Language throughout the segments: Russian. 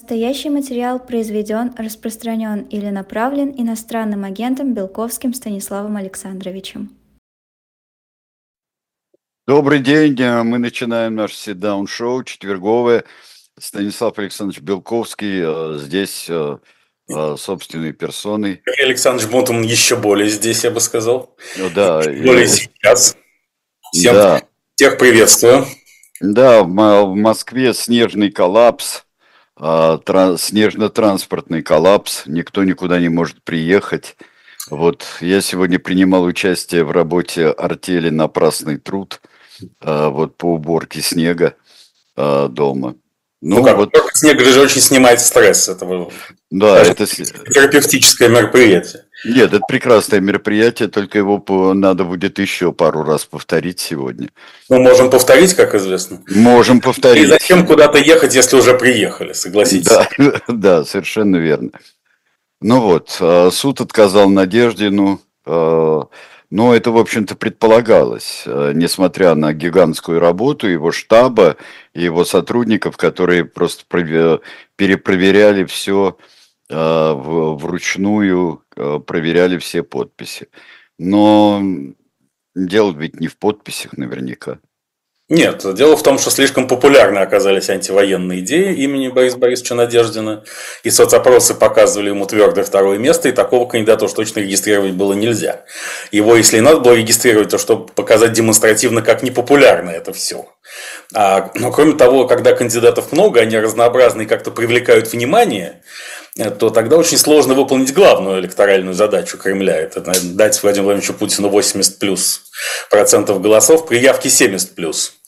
Настоящий материал произведен, распространен или направлен иностранным агентом Белковским Станиславом Александровичем. Добрый день, э, мы начинаем наш sit-down-шоу четверговое. Станислав Александрович Белковский э, здесь э, собственной персоной. Сергей Александрович Бунтман еще более здесь, я бы сказал. Ну, да. более и... сейчас. Всем да. всех приветствую. Да, в Москве снежный коллапс а, снежно-транспортный коллапс, никто никуда не может приехать. Вот я сегодня принимал участие в работе артели «Напрасный труд» а, вот по уборке снега а, дома. Ну, ну как, вот... снег же очень снимает стресс. этого. да, это терапевтическое мероприятие. Нет, это прекрасное мероприятие, только его надо будет еще пару раз повторить сегодня. Мы можем повторить, как известно. Можем повторить. И зачем куда-то ехать, если уже приехали, согласитесь? Да, да совершенно верно. Ну вот, а, суд отказал Надеждину, а, но это, в общем-то, предполагалось, а, несмотря на гигантскую работу его штаба и его сотрудников, которые просто перепроверяли все вручную Э, проверяли все подписи. Но дело ведь не в подписях наверняка. Нет, дело в том, что слишком популярны оказались антивоенные идеи имени Бориса Борисовича Надеждина, и соцопросы показывали ему твердое второе место, и такого кандидата уж точно регистрировать было нельзя. Его, если и надо было регистрировать, то чтобы показать демонстративно, как непопулярно это все. А, но кроме того, когда кандидатов много, они разнообразны и как-то привлекают внимание, то тогда очень сложно выполнить главную электоральную задачу Кремля. Это дать Владимиру Владимировичу Путину 80 плюс процентов голосов при явке 70 плюс.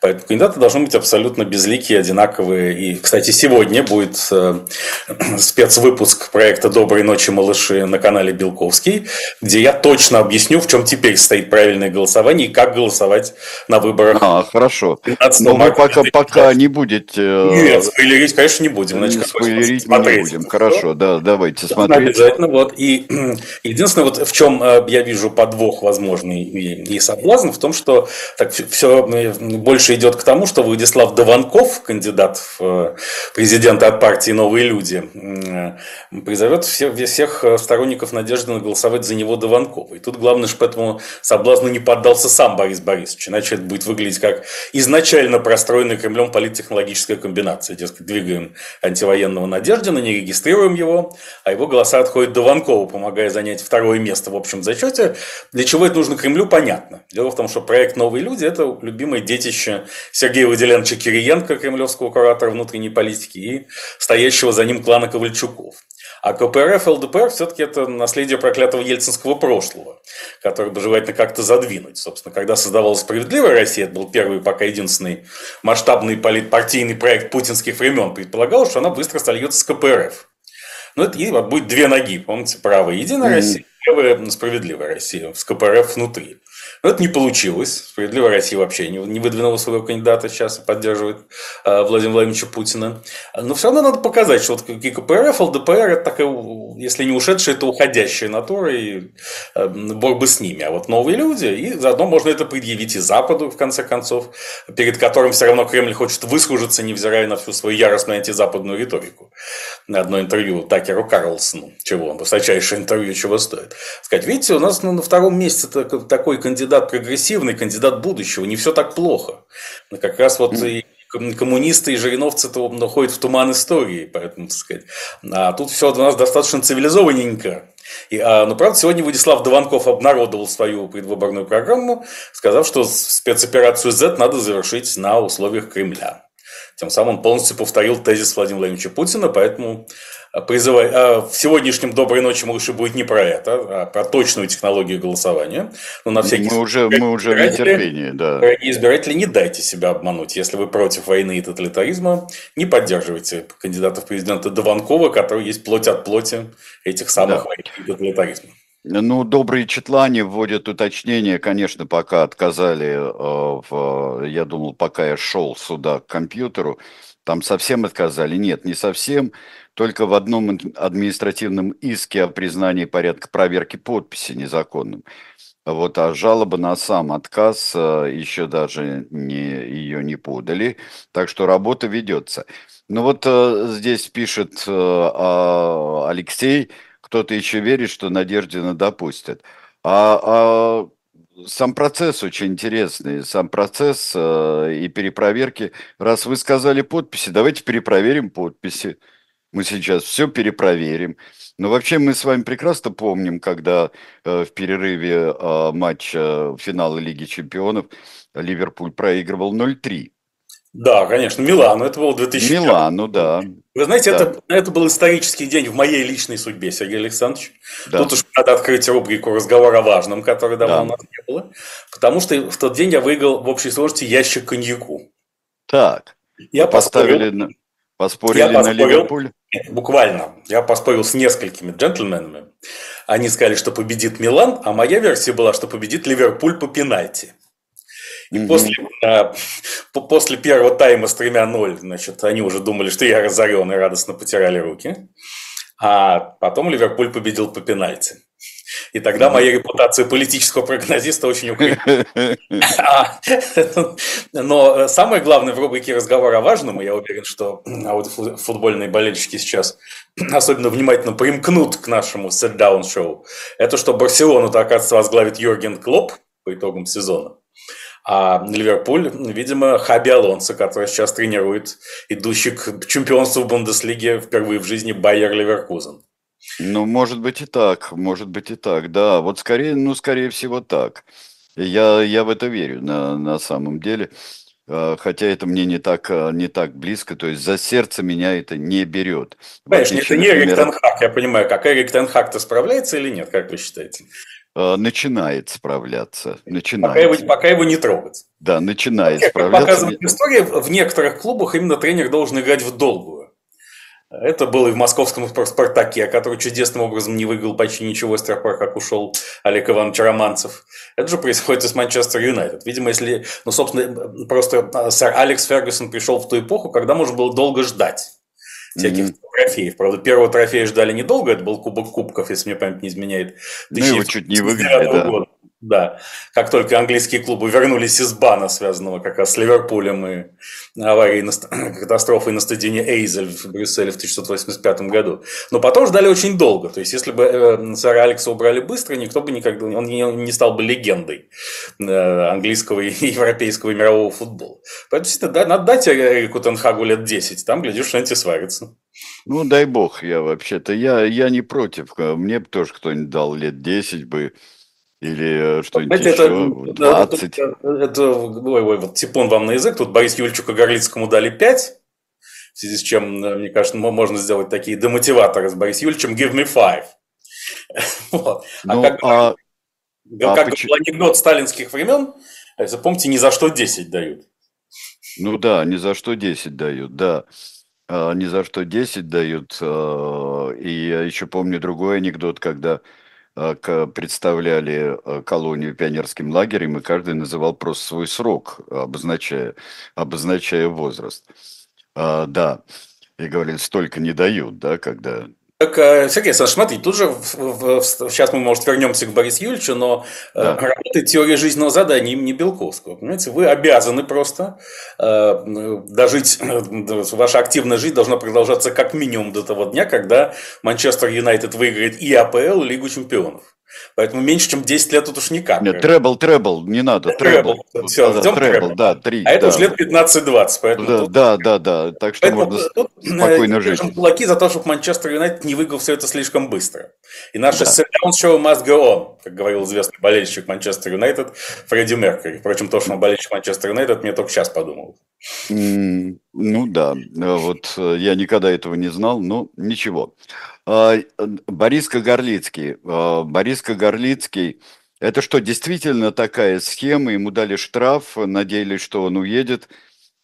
Поэтому кандидаты должны быть абсолютно безликие, одинаковые. И, кстати, сегодня будет э, спецвыпуск проекта «Доброй ночи, малыши» на канале Белковский, где я точно объясню, в чем теперь стоит правильное голосование и как голосовать на выборах. А, хорошо. Но вы пока, пока не будете... Э, Нет, спойлерить, конечно, не будем. Иначе спойлерить мы не будем. Хорошо, да, давайте смотреть. Обязательно. Вот. И единственное, вот в чем э, я вижу подвох возможный и, и соблазн, в том, что так все больше идет к тому, что Владислав Дованков, кандидат в э, президенты от партии «Новые люди», призовет всех, всех сторонников Надежды на голосовать за него Дованкова. И тут главное, что этому соблазну не поддался сам Борис Борисович, иначе это будет выглядеть как изначально простроенная Кремлем политтехнологическая комбинация. Дескать, двигаем антивоенного Надеждина, не регистрируем его, а его голоса отходят Дованкову, помогая занять второе место в общем зачете. Для чего это нужно Кремлю, понятно. Дело в том, что проект «Новые люди» – это любимое детище Сергея Выделенча Кириенко, кремлевского куратора внутренней политики, и стоящего за ним клана Ковальчуков. А КПРФ, ЛДПР все-таки это наследие проклятого ельцинского прошлого, которое бы желательно как-то задвинуть. Собственно, когда создавалась «Справедливая Россия», это был первый, пока единственный масштабный политпартийный проект путинских времен, предполагалось, что она быстро сольется с КПРФ. Ну, это и будет две ноги, помните, правая «Единая Россия», левая «Справедливая Россия» с КПРФ внутри. Но это не получилось. Справедливая Россия вообще не, не выдвинула своего кандидата сейчас и поддерживает э, Владимира Владимировича Путина. Но все равно надо показать, что вот КПРФ, ЛДПР это такая, если не ушедшая, то уходящая натура и э, борьбы с ними. А вот новые люди, и заодно можно это предъявить и Западу, в конце концов, перед которым все равно Кремль хочет выслужиться, невзирая на всю свою яростную антизападную риторику. На одно интервью Такеру Карлсону, чего он, высочайшее интервью, чего стоит. Сказать, видите, у нас ну, на втором месте такой кандидат прогрессивный, кандидат будущего, не все так плохо. Но как раз вот и коммунисты и жириновцы то находят в туман истории, поэтому, так сказать. А тут все у нас достаточно цивилизованненько. И, а, но, правда, сегодня Владислав Дованков обнародовал свою предвыборную программу, сказав, что спецоперацию Z надо завершить на условиях Кремля. Тем самым он полностью повторил тезис Владимира Владимировича Путина, поэтому а, призывай, а, в сегодняшнем «Доброй ночи» малыши будет не про это, а про точную технологию голосования. Но на всякий мы уже, мы уже в нетерпении, да. Дорогие избиратели, не дайте себя обмануть. Если вы против войны и тоталитаризма, не поддерживайте кандидата в президенты Дованкова, который есть плоть от плоти этих самых да. войн и тоталитаризма. Ну, добрые читлане вводят уточнение, конечно, пока отказали, э, в, я думал, пока я шел сюда к компьютеру, там совсем отказали. Нет, не совсем, только в одном административном иске о признании порядка проверки подписи незаконным. Вот, а жалоба на сам отказ э, еще даже не, ее не подали, так что работа ведется. Ну вот э, здесь пишет а, Алексей, кто-то еще верит, что Надеждина допустят. А, а сам процесс очень интересный, сам процесс э, и перепроверки. Раз вы сказали подписи, давайте перепроверим подписи. Мы сейчас все перепроверим. Но вообще мы с вами прекрасно помним, когда э, в перерыве э, матча финала Лиги Чемпионов Ливерпуль проигрывал 0-3. Да, конечно, Милану, это был 2000 Милану, да. Вы знаете, да. это, это был исторический день в моей личной судьбе, Сергей Александрович. Да. Тут уж надо открыть рубрику «Разговор о важном», который давно да. у нас не было. Потому что в тот день я выиграл в общей сложности ящик коньяку. Так, я поставили, на, поспорили я поспорил, на Ливерпуль? Буквально. Я поспорил с несколькими джентльменами. Они сказали, что победит Милан, а моя версия была, что победит Ливерпуль по пенальти. И mm-hmm. после, а, после первого тайма с тремя ноль, значит, они уже думали, что я разорен и радостно потирали руки. А потом Ливерпуль победил по пенальти. И тогда моя репутация политического прогнозиста очень укрепилась. А, но самое главное в рубрике «Разговор о важном», и я уверен, что футбольные болельщики сейчас особенно внимательно примкнут к нашему sit-down-шоу, это что Барселону-то, оказывается, возглавит Йорген Клоп по итогам сезона. А Ливерпуль, видимо, Хаби Алонсо, который сейчас тренирует идущий к чемпионству в Бундеслиге впервые в жизни Байер Ливеркузен. Ну, может быть и так, может быть и так, да. Вот скорее, ну, скорее всего так. Я, я в это верю на, на самом деле. А, хотя это мне не так, а, не так близко, то есть за сердце меня это не берет. Конечно, это не Эрик Тенхак, я понимаю, как Эрик Тенхак-то справляется или нет, как вы считаете? Э, начинает справляться. Начинает. Пока его, пока его не трогать. Да, начинает как справляться. показывает история, в некоторых клубах именно тренер должен играть в долгую. Это было и в московском «Спартаке», который чудесным образом не выиграл почти ничего с тех пор, как ушел Олег Иванович Романцев. Это же происходит и с Манчестер Юнайтед. Видимо, если... Ну, собственно, просто э, сэр Алекс Фергюсон пришел в ту эпоху, когда можно было долго ждать всяких mm-hmm. трофеев. Правда, первого трофея ждали недолго, это был Кубок Кубков, если мне память не изменяет. Ну, его чуть не выиграли, да. Года. Да, как только английские клубы вернулись из бана, связанного как раз с Ливерпулем и аварией, на, катастрофой на стадионе Эйзель в Брюсселе в 1985 году. Но потом ждали очень долго. То есть, если бы э, сэра Алекса убрали быстро, никто бы никогда он не, стал бы легендой э, английского и европейского и мирового футбола. Поэтому, действительно, надо дать Эрику Тенхагу лет 10, там, глядишь, что-нибудь сварится. Ну, дай бог, я вообще-то, я, я не против. Мне бы тоже кто-нибудь дал лет 10 бы, или э, что-нибудь еще? Это, 20? Это, это, ой, ой, вот типун вам на язык. Тут Борис Юльчуку Горлицкому дали 5, в связи с чем, э, мне кажется, можно сделать такие демотиваторы с Борисом Юльчем. Give me five. вот. А ну, как, а, как а почему... был анекдот сталинских времен, запомните, ни за что 10 дают. Ну да, ни за что 10 дают, да. А, ни за что 10 дают. А, и я еще помню другой анекдот, когда Э, представляли э, колонию пионерским лагерем, и каждый называл просто свой срок, обозначая, обозначая возраст. А, да, и говорили, столько не дают, да, когда так, э, Сергей Александрович, смотри, тут же в, в, сейчас мы, может, вернемся к Борису Юрьевичу, но да. э, работает теория жизненного задания имени Белковского. Понимаете, вы обязаны просто э, дожить, э, ваша активная жизнь должна продолжаться как минимум до того дня, когда Манчестер Юнайтед выиграет и АПЛ, и Лигу чемпионов. Поэтому меньше, чем 10 лет тут уж никак. Нет, требл, требл, не надо. Требл. Все, да, требл, да, три. А это уже лет 15-20. Поэтому да, тут... да, да, да. Так что поэтому можно тут, спокойно жить. кулаки за то, чтобы Манчестер Юнайтед не выиграл все это слишком быстро. И наше да. sit-down show must go on, как говорил известный болельщик Манчестер Юнайтед Фредди Меркьюри. Впрочем, то, что он болельщик Манчестер Юнайтед, мне только сейчас подумал. Mm, ну да, вот э, я никогда этого не знал, но ничего. А, Борис Кагарлицкий. А, Борис Кагарлицкий, это что, действительно такая схема? Ему дали штраф, надеялись, что он уедет.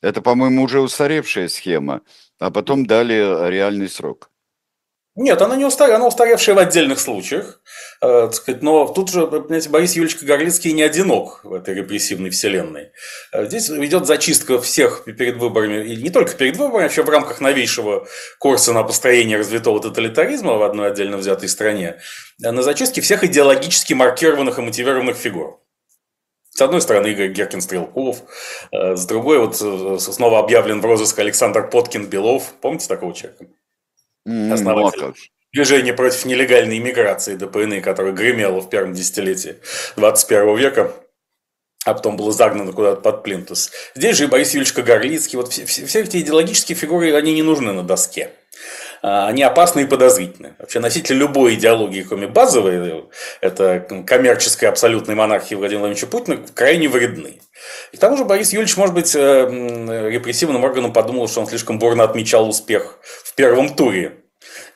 Это, по-моему, уже устаревшая схема. А потом дали реальный срок. Нет, она не устаревшая, она устаревшая в отдельных случаях. Э, сказать, но тут же, понимаете, Борис Юрьевич Горлицкий не одинок в этой репрессивной вселенной. Э, здесь идет зачистка всех перед выборами, и не только перед выборами, а еще в рамках новейшего курса на построение развитого тоталитаризма в одной отдельно взятой стране, э, на зачистке всех идеологически маркированных и мотивированных фигур. С одной стороны, Игорь Геркин Стрелков, э, с другой вот снова объявлен в розыск Александр Поткин Белов. Помните такого человека? Основатель ну, а движения против нелегальной иммиграции ДПНИ, которое гремело в первом десятилетии 21 века а потом было загнано куда-то под плинтус. Здесь же и Борис Юрьевич Кагарлицкий. Вот все, все, все эти идеологические фигуры, они не нужны на доске. А, они опасны и подозрительны. Вообще носители любой идеологии, кроме базовой, это коммерческой абсолютной монархии Владимира Владимировича Путина, крайне вредны. И к тому же Борис Юрьевич, может быть, э, репрессивным органом подумал, что он слишком бурно отмечал успех в первом туре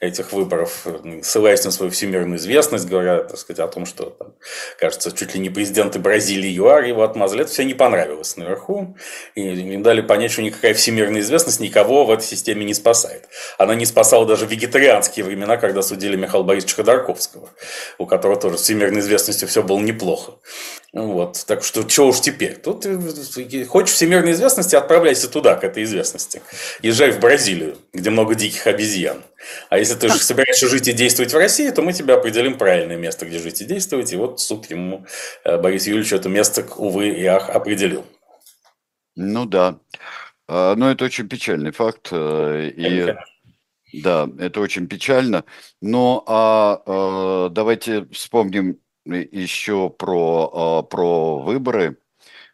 этих выборов, ссылаясь на свою всемирную известность, говоря, так сказать, о том, что, там, кажется, чуть ли не президенты Бразилии ЮАР его отмазали. Это все не понравилось наверху. И им дали понять, что никакая всемирная известность никого в этой системе не спасает. Она не спасала даже вегетарианские времена, когда судили Михаила Борисовича Ходорковского, у которого тоже всемирной известностью все было неплохо. Вот. Так что, что уж теперь? Тут э, хочешь всемирной известности, отправляйся туда, к этой известности. Езжай в Бразилию, где много диких обезьян. А если ты собираешься жить и действовать в России, то мы тебе определим правильное место, где жить и действовать. И вот суд ему, э, Борис Юрьевич, это место, увы и ах, определил. Ну да. А, но это очень печальный факт. Э, и... Да, это очень печально. Но а, давайте вспомним еще про, а, про выборы,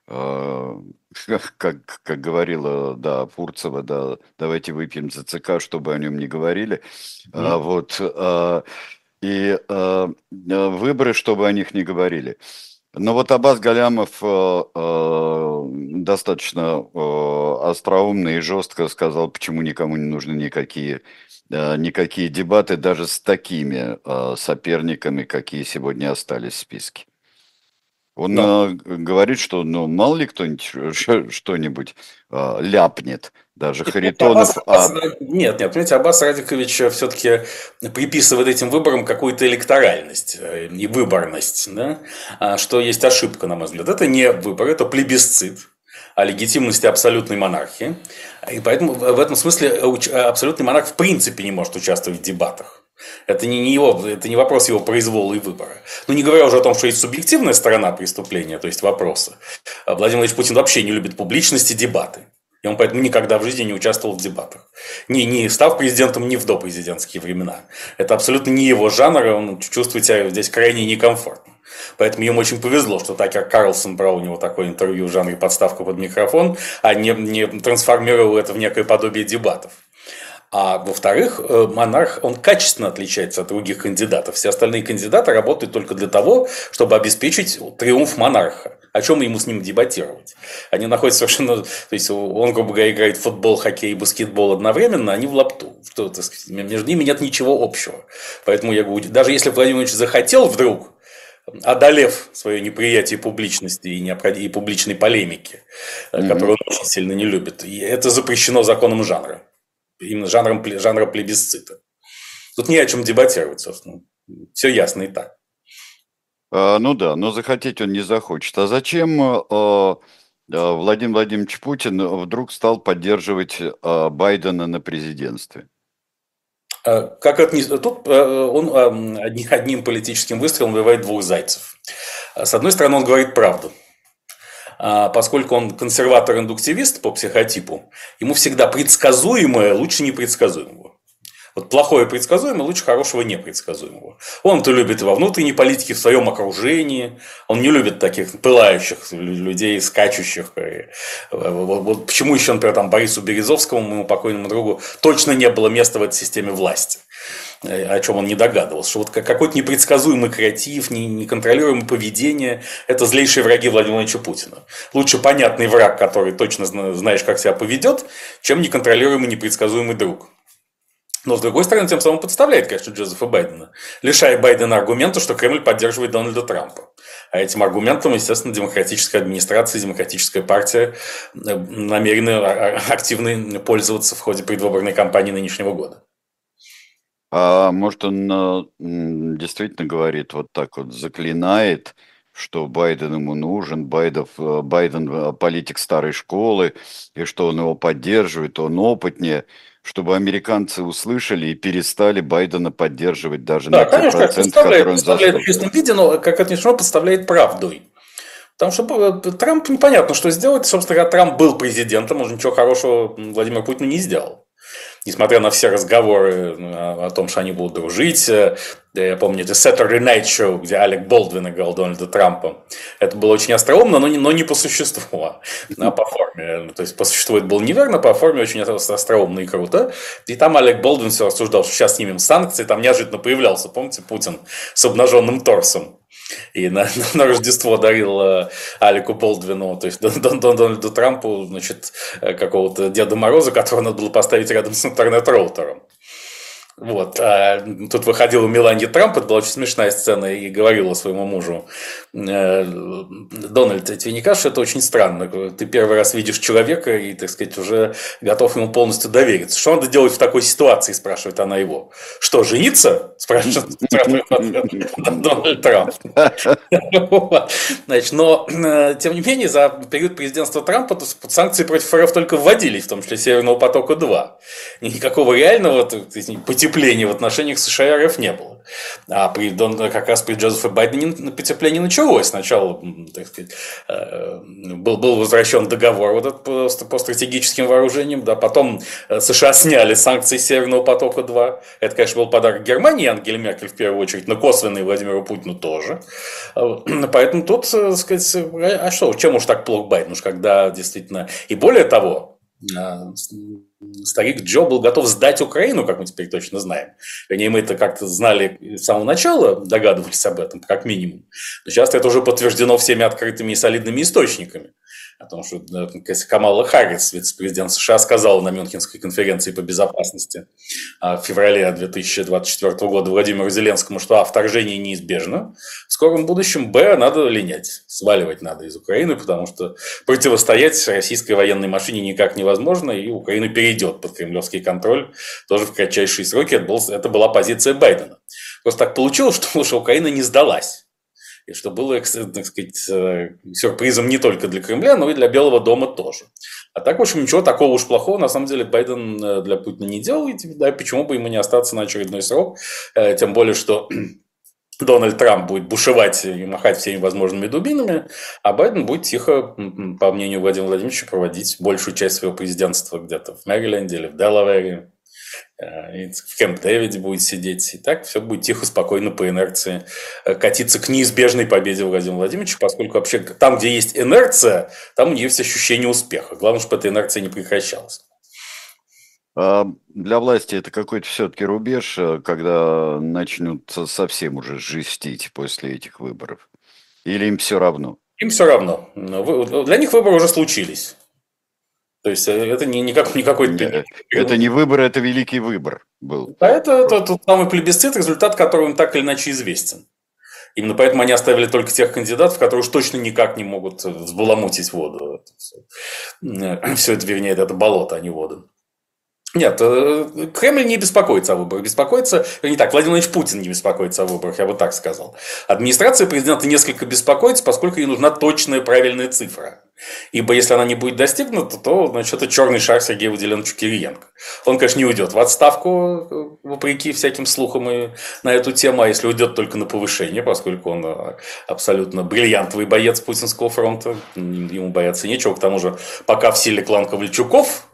а, как, как говорила, да, Фурцева, да, давайте выпьем за ЦК, чтобы о нем не говорили. Mm. вот, и выборы, чтобы о них не говорили. Но вот Абаз Галямов достаточно остроумно и жестко сказал, почему никому не нужны никакие Э, никакие дебаты даже с такими э, соперниками, какие сегодня остались в списке. Он да. Э, говорит, что ну мало ли кто-нибудь что-нибудь ляпнет, даже Харитонов. Аббас, а... Нет, нет, понимаете, Аббас Радикович все-таки приписывает этим выборам какую-то электоральность и выборность, да? А что есть ошибка, на мой взгляд. Это не выбор, это плебисцит о легитимности абсолютной монархии. И поэтому в этом смысле абсолютный монарх в принципе не может участвовать в дебатах. Это не, не его, это не вопрос его произвола и выбора. Ну, не говоря уже о том, что есть субъективная сторона преступления, то есть вопроса. Владимир Владимирович Путин вообще не любит публичности дебаты. И он поэтому никогда в жизни не участвовал в дебатах. Не, не став президентом, ни в допрезидентские времена. Это абсолютно не его жанр, он чувствует себя здесь крайне некомфортно. Поэтому ему очень повезло, что Такер Карлсон брал у него такое интервью в жанре подставка под микрофон, а не, не трансформировал это в некое подобие дебатов. А во-вторых, э, монарх, он качественно отличается от других кандидатов. Все остальные кандидаты работают только для того, чтобы обеспечить триумф монарха. О чем ему с ним дебатировать? Они находятся совершенно... То есть, он, грубо говоря, играет в футбол, хоккей и баскетбол одновременно, они в лапту. Что, так сказать, между ними нет ничего общего. Поэтому я говорю, даже если Владимир Владимирович захотел вдруг одолев свое неприятие публичности и, необход... и публичной полемики, mm-hmm. которую он очень сильно не любит. И это запрещено законом жанра. Именно жанром, жанра плебисцита. Тут не о чем дебатировать, собственно. Все ясно и так. А, ну да, но захотеть он не захочет. А зачем а, Владимир Владимирович Путин вдруг стал поддерживать а, Байдена на президентстве? Э, как это Тут э, он одним политическим выстрелом выбивает двух зайцев. С одной стороны, он говорит правду. Поскольку он консерватор-индуктивист по психотипу, ему всегда предсказуемое лучше непредсказуемого. Вот плохое предсказуемое лучше хорошего непредсказуемого. Он-то любит во внутренней политике, в своем окружении. Он не любит таких пылающих людей, скачущих. Вот, вот почему еще, например, там Борису Березовскому, моему покойному другу, точно не было места в этой системе власти о чем он не догадывался, что вот какой-то непредсказуемый креатив, неконтролируемое поведение – это злейшие враги Владимира Владимировича Путина. Лучше понятный враг, который точно знаешь, как себя поведет, чем неконтролируемый, непредсказуемый друг. Но, с другой стороны, тем самым подставляет, конечно, Джозефа Байдена, лишая Байдена аргумента, что Кремль поддерживает Дональда Трампа. А этим аргументом, естественно, демократическая администрация, демократическая партия э, намерены а, а, активно пользоваться в ходе предвыборной кампании нынешнего года. А может, он э, действительно говорит вот так вот, заклинает, что Байден ему нужен, Байден, э, Байден политик старой школы, и что он его поддерживает, он опытнее – чтобы американцы услышали и перестали Байдена поддерживать даже да, на те конечно, проценты, которые он заставляет в чистом виде, но, как это не подставляет правдой. Потому что э, Трамп непонятно, что сделать. Собственно говоря, Трамп был президентом, он ничего хорошего Владимиру Путину не сделал несмотря на все разговоры о том, что они будут дружить, э, я помню, это Saturday Night Show, где Алек Болдвин играл Дональда Трампа. Это было очень остроумно, но не, но не по существу, а по форме. То есть, по существу это было неверно, по форме очень остроумно и круто. И там Алек Болдвин все рассуждал, что сейчас снимем санкции, там неожиданно появлялся, помните, Путин с обнаженным торсом. И на, на Рождество дарил э, Алику Болдвину, то есть Дональду Трампу, значит, э, какого-то Деда Мороза, которого надо было поставить рядом с интернет-роутером. Вот. А тут выходила Меланья Трамп, это была очень смешная сцена, и говорила своему мужу, «Э, Дональд, тебе не кажется, что это очень странно? Ты первый раз видишь человека и, так сказать, уже готов ему полностью довериться. Что надо делать в такой ситуации, спрашивает она его. Что, жениться? Спрашивает Дональд Трамп. Значит, но, э, тем не менее, за период президентства Трампа санкции против РФ только вводились, в том числе Северного потока-2. Никакого реального потепления в отношениях США и РФ не было. А при, как раз при Джозефе Байдене потепление началось. Сначала, так сказать, э, был, был возвращен договор вот этот по, по стратегическим вооружениям, да, потом э, США сняли санкции Северного потока-2. Это, конечно, был подарок Германии, Ангеле Меркель в первую очередь, но косвенный Владимиру Путину тоже. Э, поэтому тут, так сказать, а что, чем уж так плохо Байден, уж когда действительно... И более того, старик Джо был готов сдать Украину, как мы теперь точно знаем. Вернее, мы это как-то знали с самого начала, догадывались об этом, как минимум. Но сейчас это уже подтверждено всеми открытыми и солидными источниками о том, что Камала Харрис, вице-президент США, сказала на Мюнхенской конференции по безопасности а, в феврале 2024 года Владимиру Зеленскому, что а, вторжение неизбежно в скором будущем, б, надо линять, сваливать надо из Украины, потому что противостоять российской военной машине никак невозможно, и Украина перейдет под кремлевский контроль тоже в кратчайшие сроки. Это, был, это была позиция Байдена. Просто так получилось, что, что Украина не сдалась и что было, так сказать, э, сюрпризом не только для Кремля, но и для Белого дома тоже. А так, в общем, ничего такого уж плохого, на самом деле, Байден э, для Путина не делал, и да, почему бы ему не остаться на очередной срок, э, тем более, что Дональд Трамп будет бушевать и махать всеми возможными дубинами, а Байден будет тихо, по мнению Владимира Владимировича, проводить большую часть своего президентства где-то в Мэриленде или в Делавере, в Кэмп Дэвиде будет сидеть. И так все будет тихо, спокойно, по инерции э, катиться к неизбежной победе Владимира Владимировича, поскольку вообще там, где есть инерция, там есть ощущение успеха. Главное, чтобы эта инерция не прекращалась. А для власти это какой-то все-таки рубеж, э, когда начнут совсем уже жестить после этих выборов? Или им все равно? Им все равно. Для них выборы уже случились. То есть э, это не никак, никакой... Это, это не выбор, это великий выбор был. А это, это тот самый плебисцит, результат которого им так или иначе известен. Именно поэтому они оставили только тех кандидатов, которые уж точно никак не могут взбаламутить воду. Все, это, вернее, это болото, а не воду. Нет, э, Кремль не беспокоится о выборах. Беспокоится, не так, Владимир Владимирович Путин не беспокоится о выборах, я бы так сказал. Администрация президента несколько беспокоится, поскольку ей нужна точная правильная цифра. Ибо если она не будет достигнута, то значит, это черный шар Сергея Владимировича Кириенко. Он, конечно, не уйдет в отставку, э, вопреки всяким слухам и на эту тему, а если уйдет только на повышение, поскольку он э, абсолютно бриллиантовый боец Путинского фронта, ему бояться нечего. К тому же, пока в силе клан Ковальчуков,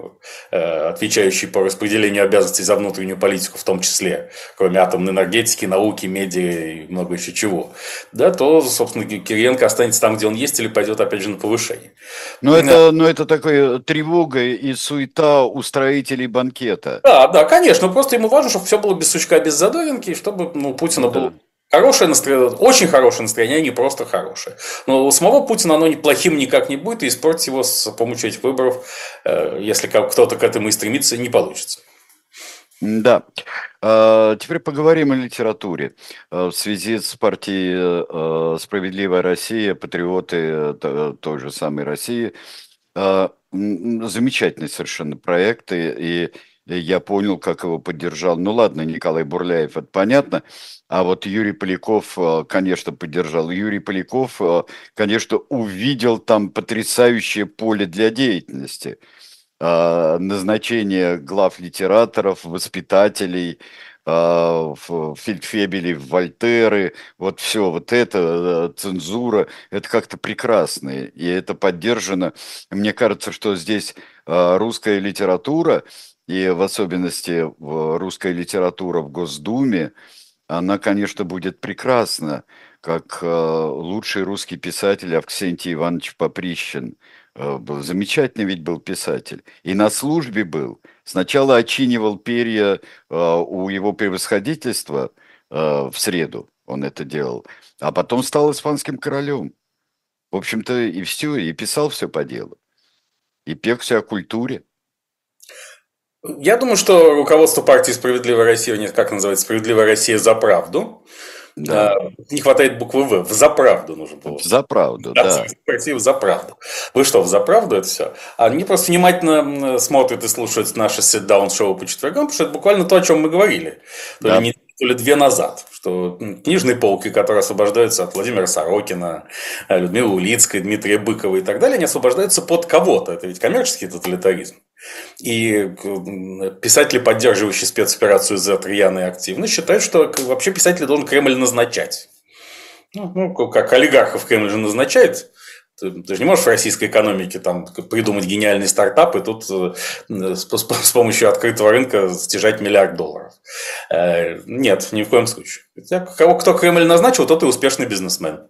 э, отвечающий по распределению обязанностей за внутреннюю политику, в том числе, кроме атомной энергетики, науки, медиа и много еще чего, да, то, собственно, Кириенко останется там, где он есть, или пойдет опять же на повышение. Но это, но это такая тревога и суета у строителей банкета. Да, да, конечно. Просто ему важно, чтобы все было без сучка, без задоринки, и чтобы ну, Путина да. было Хорошее настроение, очень хорошее настроение, а не просто хорошее. Но у самого Путина оно плохим никак не будет, и испортить его с помощью этих выборов, э, если кто-то к этому и стремится, не получится. Да. А, теперь поговорим о литературе. А, в связи с партией а, «Справедливая Россия», «Патриоты» той же самой России. Замечательный совершенно проект, и, я понял, как его поддержал. Ну ладно, Николай Бурляев, это понятно. А вот Юрий Поляков, конечно, поддержал. Юрий Поляков, конечно, увидел там потрясающее поле для деятельности – назначение глав литераторов, воспитателей, а, Фельдфебели, Вольтеры, вот все, вот это, э, цензура, это как-то прекрасно, и это поддержано. Мне кажется, что здесь а, русская литература, и в особенности русская литература в Госдуме, она, конечно, будет прекрасна, как э, лучший русский писатель Авксентий Иванович Поприщин э. Замечательный ведь был писатель. И на службе был. Сначала очинивал перья э, у его превосходительства в среду, он это делал, а потом стал испанским королем. В общем-то, и все, и писал все по делу. И пекся о культуре. Я думаю, что руководство партии «Справедливая Россия», нет, как называется, «Справедливая Россия за правду», да. Не хватает буквы В. В заправду нужно было. За правду, да. Корпоратив за правду. Вы что, в заправду это все? А они просто внимательно смотрят и слушают наши sit-down-шоу по четвергам, потому что это буквально то, о чем мы говорили. То, да. ли, то ли две назад, что книжные полки, которые освобождаются от Владимира Сорокина, Людмилы Улицкой, Дмитрия Быкова и так далее, они освобождаются под кого-то. Это ведь коммерческий тоталитаризм. И писатели, поддерживающие спецоперацию Z рьяно и активно, считают, что вообще писатель должен Кремль назначать. Ну, ну как олигархов Кремль же назначает, ты, ты же не можешь в российской экономике там придумать гениальный стартап и тут э, с, с помощью открытого рынка стяжать миллиард долларов. Э, нет, ни в коем случае. Кого кто Кремль назначил, тот и успешный бизнесмен.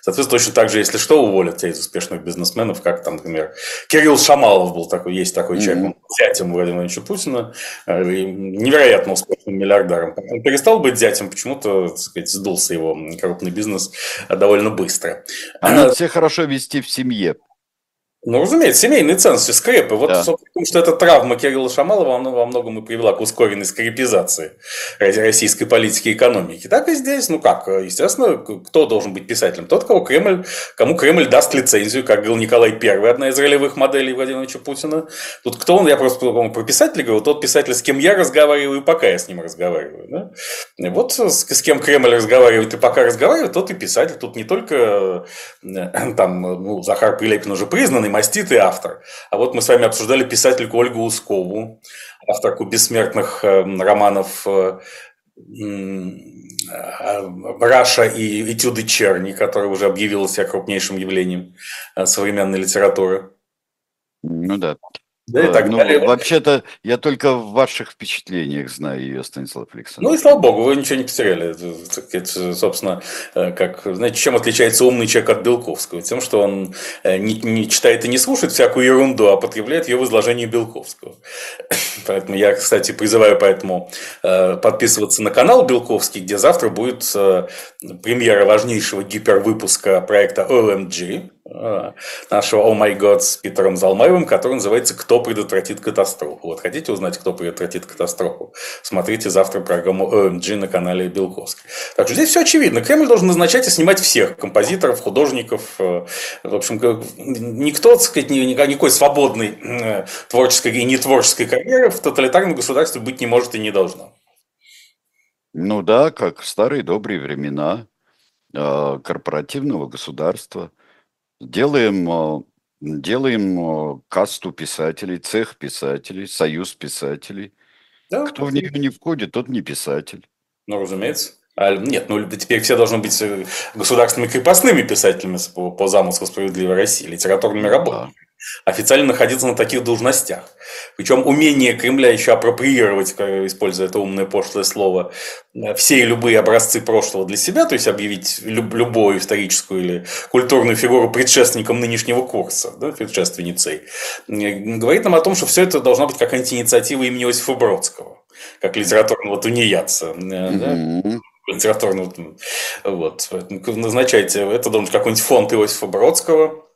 Соответственно, точно так же, если что, уволят тебя из успешных бизнесменов, как там, например, Кирилл Шамалов был такой, есть такой человек, mm-hmm. зятем Владимира Владимировича Путина, э, невероятно успешным миллиардером. Он перестал быть зятем, почему-то, так сказать, сдулся его крупный бизнес довольно быстро. А надо все хорошо вести в семье. Ну, разумеется, семейные ценности, скрепы. Вот, да. потому что эта травма Кирилла Шамалова во многом и привела к ускоренной скрепизации российской политики и экономики. Так и здесь, ну как, естественно, кто должен быть писателем? Тот, кого Кремль, кому Кремль даст лицензию, как говорил Николай I, одна из ролевых моделей Владимировича Путина. Тут кто он, я просто по про писателя говорю, тот писатель, с кем я разговариваю, пока я с ним разговариваю. Да? И вот с, с кем Кремль разговаривает и пока разговаривает, тот и писатель. Тут не только э, там, ну, Захар Прилепин уже признанный прекрасный, маститый автор. А вот мы с вами обсуждали писательку Ольгу Ускову, авторку бессмертных эм, романов э, Раша и Этюды Черни, которая уже объявила себя крупнейшим явлением э, современной литературы. Ну да. Да, и так ну, далее. Вообще-то я только в ваших впечатлениях знаю ее, Станислав Александрович. Ну и слава богу, вы ничего не потеряли. Это, собственно, э, как, знаете, чем отличается умный человек от Белковского? Тем, что он э, не, не читает и не слушает всякую ерунду, а потребляет ее в изложении Белковского. Поэтому я, кстати, призываю поэтому э, подписываться на канал Белковский, где завтра будет премьера важнейшего гипервыпуска проекта OMG, нашего «О май год» с Питером Залмаевым, который называется «Кто предотвратит катастрофу?». Вот хотите узнать, кто предотвратит катастрофу? Смотрите завтра программу OMG на канале Белковский. Так что здесь все очевидно. Кремль должен назначать и снимать всех композиторов, художников. Э, в общем, никто, так сказать, никакой свободной э, творческой и нетворческой карьеры в тоталитарном государстве быть не может и не должно. Ну да, как в старые добрые времена э, корпоративного государства – Делаем, э, делаем э, касту писателей, цех писателей, союз писателей. Да, Кто в нее не входит, тот не писатель. Ну, разумеется. А, нет, ну теперь все должны быть э, государственными крепостными писателями по, по замыслу справедливой России, литературными работниками официально находиться на таких должностях. Причем умение Кремля еще апроприировать, используя это умное пошлое слово, э, все и любые образцы прошлого для себя, то есть объявить любую историческую или культурную фигуру предшественником нынешнего курса, да, предшественницей, э, говорит нам о том, что все это должна быть какая-нибудь инициатива имени Иосифа Бродского, как литературного тунеядца. Mm-hmm. Да? литературного, вот, назначайте, это должен быть какой-нибудь фонд Иосифа Бродского,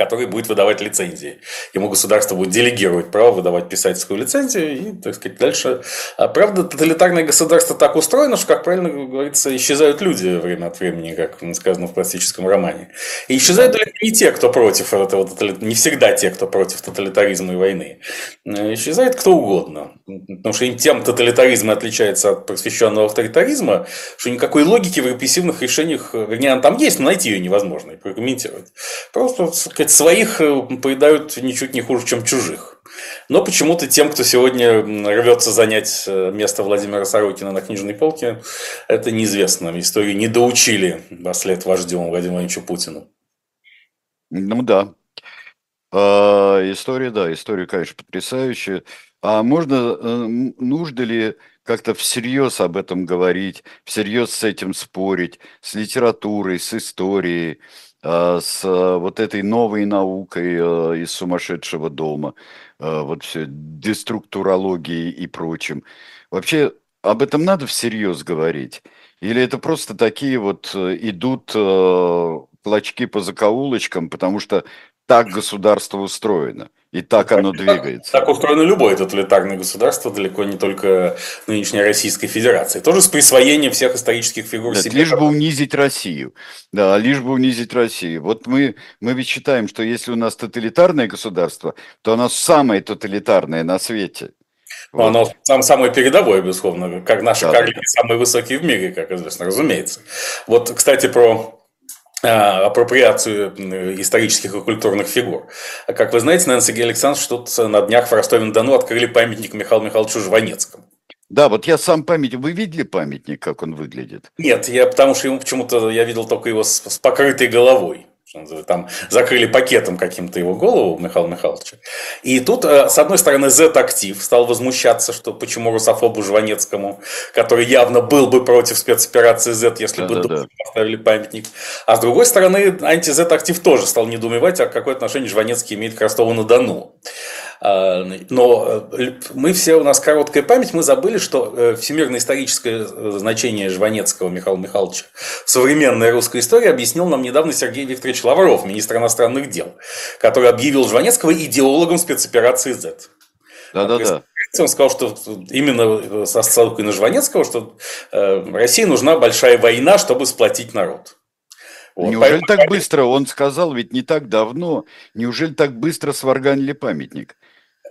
который будет выдавать лицензии. Ему государство будет делегировать право выдавать писательскую лицензию и, так сказать, дальше. А правда, тоталитарное государство так устроено, что, как правильно говорится, исчезают люди время от времени, как сказано в классическом романе. И исчезают далеко не те, кто против этого тоталитаризма, не всегда те, кто против тоталитаризма и войны. Э, исчезает кто угодно. Потому что тем тоталитаризм отличается от просвещенного авторитаризма, что никакой логики в репрессивных решениях, вернее, она там есть, но найти ее невозможно и прокомментировать. Просто, так сказать, своих э, поедают ничуть не хуже, чем чужих. Но почему-то тем, кто сегодня рвется занять э, место Владимира Сорокина на книжной полке, это неизвестно. Историю не доучили вслед вождю Владимиру Владимировичу Путину. Ну да. А, история, да, история, конечно, потрясающая. А можно, э, нужно ли как-то всерьез об этом говорить, всерьез с этим спорить, с литературой, с историей, с а, вот этой новой наукой а, из сумасшедшего дома, вот все, деструктурологией и прочим. Вообще об этом надо всерьез говорить? Или это просто такие вот э, идут клочки по закоулочкам, потому что так государство устроено? И так оно двигается. Так, так устроено любое тоталитарное государство, далеко не только нынешняя Российская Федерация. Тоже с присвоением всех исторических фигур да, себе. Лишь бы унизить Россию. Да, лишь бы унизить Россию. Вот мы, мы ведь считаем, что если у нас тоталитарное государство, то оно самое тоталитарное на свете. Вот. Оно там самое передовое, безусловно, как наши да, карлики да. самые высокие в мире, как известно, разумеется. Вот, кстати, про апроприацию исторических и культурных фигур. Как вы знаете, наверное, Сергей Александрович, тут на днях в Ростове-на-Дону открыли памятник Михаилу Михайловичу Жванецкому. Да, вот я сам памятник. Вы видели памятник, как он выглядит? Нет, я потому что ему почему-то я видел только его с, с покрытой головой. Там закрыли пакетом каким-то его голову Михаила Михайловича. И тут, э, с одной стороны, Z-актив стал возмущаться, что почему русофобу Жванецкому, который явно был бы против спецоперации Z, если да, бы да, да. поставили памятник. А с другой стороны, анти-Z-актив тоже стал недоумевать, а какое отношение Жванецкий имеет к Ростову-на-Дону. А, но э, мы все, у нас короткая память, мы забыли, что э, всемирное историческое э, значение Жванецкого Михаила Михайловича в современной русской истории объяснил нам недавно Сергей Викторович Лавров, министр иностранных дел, который объявил Жванецкого идеологом спецоперации Z. Да-да-да. Он сказал, что именно со ссылкой на Жванецкого, что России нужна большая война, чтобы сплотить народ. Вот. Неужели Поэтому... так быстро? Он сказал ведь не так давно. Неужели так быстро сварганили памятник?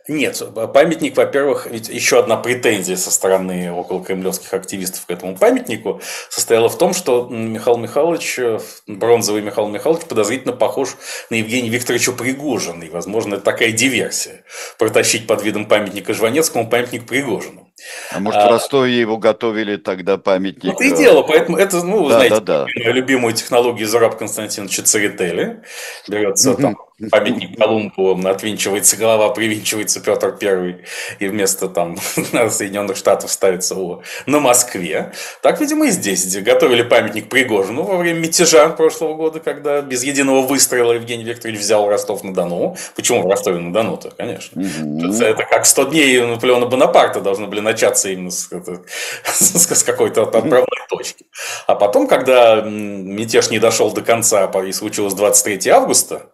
Нет, памятник, во-первых, ведь еще одна претензия со стороны около кремлевских активистов к этому памятнику состояла в том, что Михаил Михайлович, э, бронзовый Михаил Михайлович, подозрительно похож на Евгения Викторовича Пригожина. И, возможно, это такая диверсия. Протащить под видом памятника Жванецкому памятник Пригожину. А может, в а, Ростове его готовили тогда памятник? Это и дело, поэтому это, ну, да, знаете, да, да. любимую технологию Зураб Константиновича Церетели. Берется там памятник Колумбу, отвинчивается голова, привинчивается Петр Первый, и вместо там Соединенных Штатов ставится о, на Москве. Так, видимо, и здесь готовили памятник Пригожину во время мятежа прошлого года, когда без единого выстрела Евгений Викторович взял Ростов-на-Дону. Почему в Ростове-на-Дону-то, конечно. Mm-hmm. Это как 100 дней Наполеона Бонапарта должны были начаться именно с, с, с какой-то отправной точки. А потом, когда мятеж не дошел до конца, и случилось 23 августа,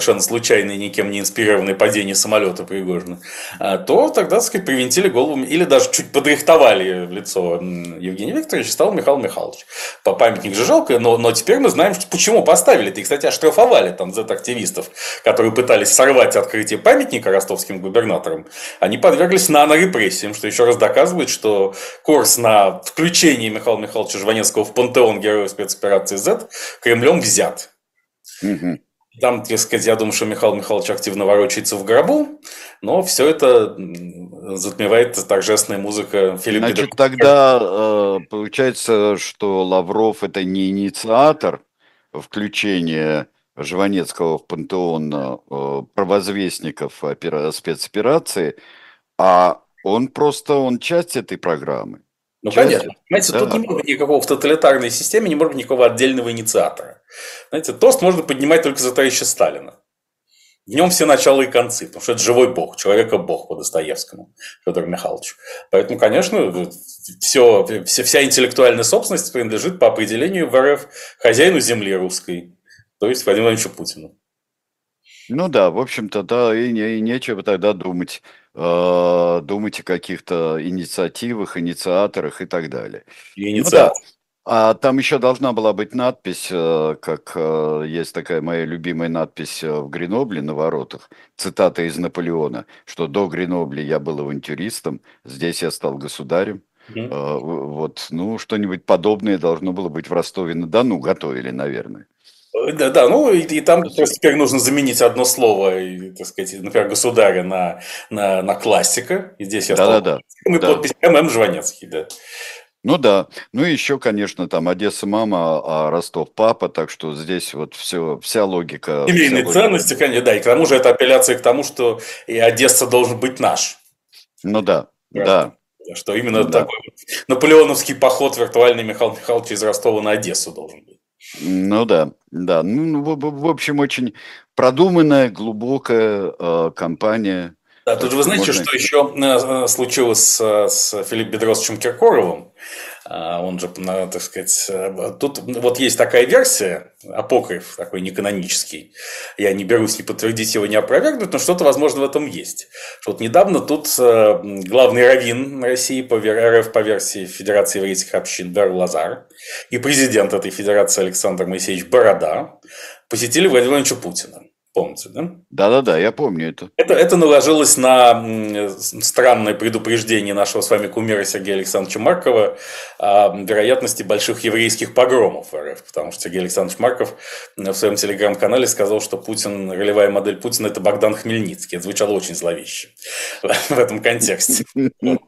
совершенно случайное, никем не инспирированное падение самолета Пригожина, то тогда, так сказать, привинтили голову, или даже чуть подрихтовали в лицо Евгения Викторовича, стал Михаил Михайлович. По памятник же жалко, но, но теперь мы знаем, почему поставили. И, кстати, оштрафовали там Z-активистов, которые пытались сорвать открытие памятника ростовским губернаторам. Они подверглись нано-репрессиям, что еще раз доказывает, что курс на включение Михаила Михайловича Жванецкого в пантеон героев спецоперации Z Кремлем взят. Угу. Там, так сказать, я думаю, что Михаил Михайлович активно ворочается в гробу, но все это затмевает торжественная музыка Филиппа Значит, тогда э, получается, что Лавров это не инициатор включения Жванецкого в пантеон э, провозвестников спецоперации, а он просто он часть этой программы. Ну, конечно. Понимаете, да. тут не может быть никакого в тоталитарной системе, не может быть никакого отдельного инициатора. Знаете, тост можно поднимать только за товарища Сталина. В нем все начала и концы, потому что это живой бог, человека-бог по Достоевскому, Федору Михайловичу. Поэтому, конечно, все, все, вся интеллектуальная собственность принадлежит по определению в РФ хозяину земли русской, то есть Владимиру Владимировичу Путину. Ну да, в общем-то, да, и, не, и нечего тогда думать, э, думать о каких-то инициативах, инициаторах и так далее. И Ну да, а там еще должна была быть надпись, э, как э, есть такая моя любимая надпись э, в Гренобле на воротах, цитата из Наполеона, что до Гренобля я был авантюристом, здесь я стал государем. Mm-hmm. Вот, ну, что-нибудь подобное должно было быть в Ростове-на-Дону, готовили, наверное. Да, да, ну и, и там просто теперь нужно заменить одно слово, и, так сказать, например, государя на, на, на классика. И здесь я да, стал да, да. Мы да. подпись ММ Жванецкий, да. Ну да, ну и еще, конечно, там Одесса мама, а Ростов папа, так что здесь вот все, вся логика. Семейные вся ценности, логика. конечно, да, и к тому же это апелляция к тому, что и Одесса должен быть наш. Ну да, Правда. да. Что именно Да. такой наполеоновский поход виртуальный Михаил Михайлович из Ростова на Одессу должен быть. Ну да, да. Ну, ну, в, в- в общем, очень продуманная, глубокая э, кампания. Да, тут вы знаете, можно- что еще э, э, случилось с, с Филиппом Бедросовичем Киркоровым? А, Он же, так сказать, тут вот есть такая версия, апокриф такой неканонический. Я не берусь ни подтвердить его, ни опровергнуть, но что-то, возможно, в этом есть. Вот недавно тут э, главный раввин России по РФ по версии Федерации еврейских общин Бер Лазар и президент этой федерации Александр Моисеевич Борода посетили Владимира Владимировича Путина. Помните, да? Да-да-да, я помню это. Это, это наложилось на странное предупреждение нашего с вами кумира Сергея Александровича Маркова о вероятности больших еврейских погромов в РФ. Потому что Сергей Александрович Марков в своем телеграм-канале сказал, что Путин, ролевая модель Путина – это Богдан Хмельницкий. Это звучало очень зловеще в этом контексте.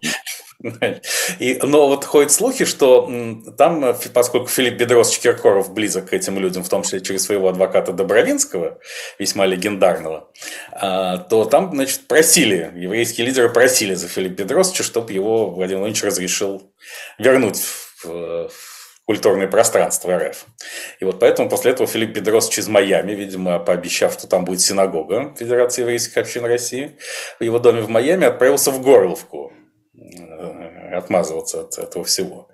И, но вот ходят слухи, что там, э, поскольку Филипп Бедросович Киркоров близок к этим людям, в том числе через своего адвоката Добровинского, весьма легендарного, а, то там, значит, просили, еврейские лидеры просили за Филиппа Бедросовича, чтобы его Владимир Владимирович разрешил вернуть в, в культурное пространство РФ. И вот поэтому после этого Филипп Бедросович из Майами, видимо, пообещав, что там будет синагога Федерации еврейских общин России, в его доме в Майами отправился в Горловку э, отмазываться от этого всего.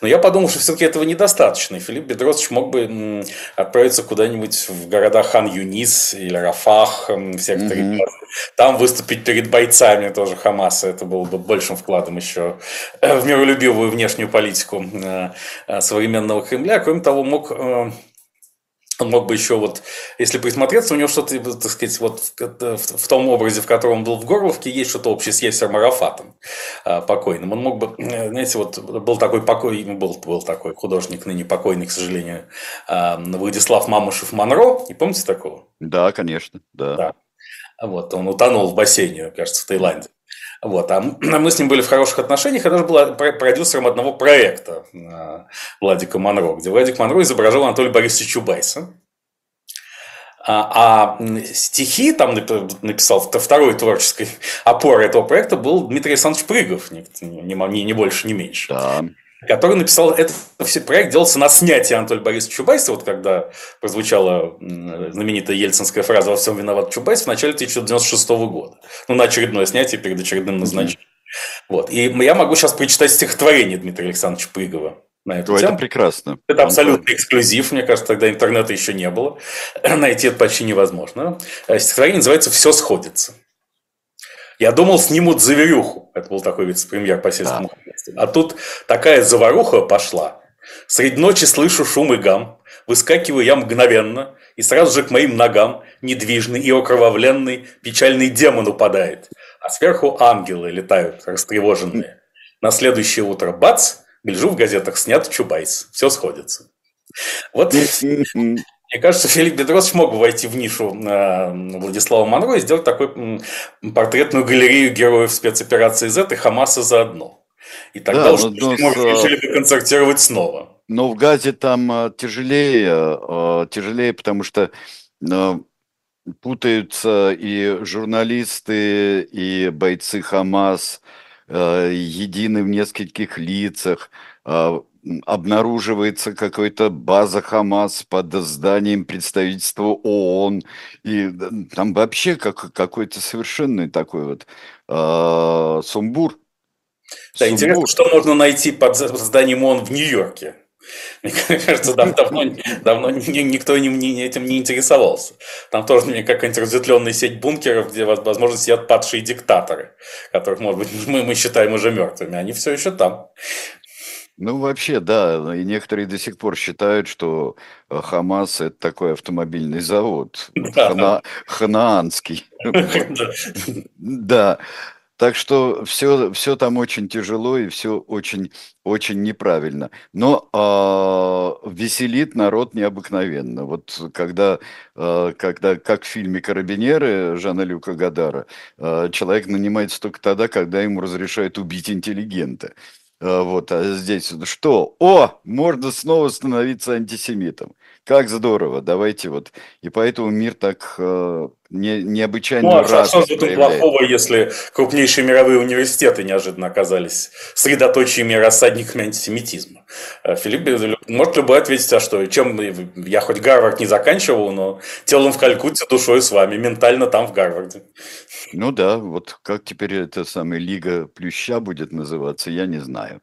Но я подумал, что все-таки этого недостаточно. И Филипп Бедросович мог бы отправиться куда-нибудь в города Хан-Юнис или Рафах, в секторе. Газа. там выступить перед бойцами тоже Хамаса. Это было бы большим вкладом еще э, в миролюбивую внешнюю политику э, э, современного Кремля. Кроме того, мог он мог бы еще вот, если присмотреться, у него что-то, так сказать, вот в, том образе, в котором он был в Горловке, есть что-то общее с Есером Арафатом а, покойным. Он мог бы, знаете, вот был такой покой, был, был такой художник, ныне покойный, к сожалению, а, Владислав Мамушев Монро, не помните такого? Да, конечно, да. Да. Вот, он утонул в бассейне, кажется, в Таиланде. Вот, а мы с ним были в хороших отношениях, я даже был про- продюсером одного проекта а, Владика Монро, где Владик Монро изображал Анатолия Борисовича Чубайса. А, а стихи там нап- написал, вт- второй творческой опорой этого проекта был Дмитрий Александрович Прыгов, ни, ни- ни больше, ни меньше Да. Который написал этот проект делался на снятие Анатолия Борисовича Чубайса, вот когда прозвучала знаменитая ельцинская фраза «Во всем виноват Чубайс» в начале 1996 года. Ну, на очередное снятие перед очередным назначением. Вот. И я могу сейчас прочитать стихотворение Дмитрия Александровича Прыгова на эту это тему. прекрасно. Это Он абсолютный эксклюзив, мне кажется, тогда интернета еще не было. Найти это почти невозможно. Э, Стихотворение называется «Все сходится». Я думал, снимут заверюху. Это был такой вице-премьер по сельскому хозяйству. А тут такая заваруха пошла. Средь ночи слышу шум и гам. Выскакиваю я мгновенно, и сразу же к моим ногам, недвижный и окровавленный, печальный демон упадает. А сверху ангелы летают, растревоженные. На следующее утро бац, гляжу в газетах, снят Чубайс. Все сходится. Вот. Мне кажется, Филипп Бедросович мог бы войти в нишу э, Владислава Монро и сделать такой м, портретную галерею героев спецоперации Z и Хамаса заодно. И тогда Да, уж но- но решили бы концертировать снова. Но в Газе там э, тяжелее, э, тяжелее, потому что путаются и журналисты, и бойцы Хамас, едины в нескольких лицах. Обнаруживается какая-то база Хамас под зданием представительства ООН. И там вообще как, какой-то совершенный такой вот э, сумбур. Да, интересно, Сумбур. что можно найти под зданием ООН в Нью-Йорке. Мне кажется, дав- давно, давно ни- никто ни- ни- этим не интересовался. Там тоже мне какая-нибудь разветвленная сеть бункеров, где, воз- возможно, сидят падшие диктаторы, которых, может быть, мы, мы считаем уже мертвыми. Они все еще там. Ну, вообще, да, и некоторые до сих пор считают, что э, Хамас– это такой автомобильный завод, Да. хана- ханаанский. Да. Да. Так что все, все там очень тяжело и все очень, очень неправильно. Но э, веселит народ необыкновенно. Вот когда, э, когда как в фильме «Карабинеры» Жана Люка Гадара, э, человек нанимается только тогда, когда ему разрешают убить интеллигента. Э, вот, а здесь что? О, можно снова становиться антисемитом. Как здорово, давайте вот. И поэтому мир так э, не, необычайно ну, а. Что же тут плохого, если крупнейшие мировые университеты неожиданно оказались средоточиями рассадниками антисемитизма? Э, Филипп может любой ответить, а что? Чем я хоть Гарвард не заканчивал, но телом в Калькутте, душой с вами, ментально там в Гарварде. Ну да, вот как теперь эта самая Лига Плюща будет называться, я не знаю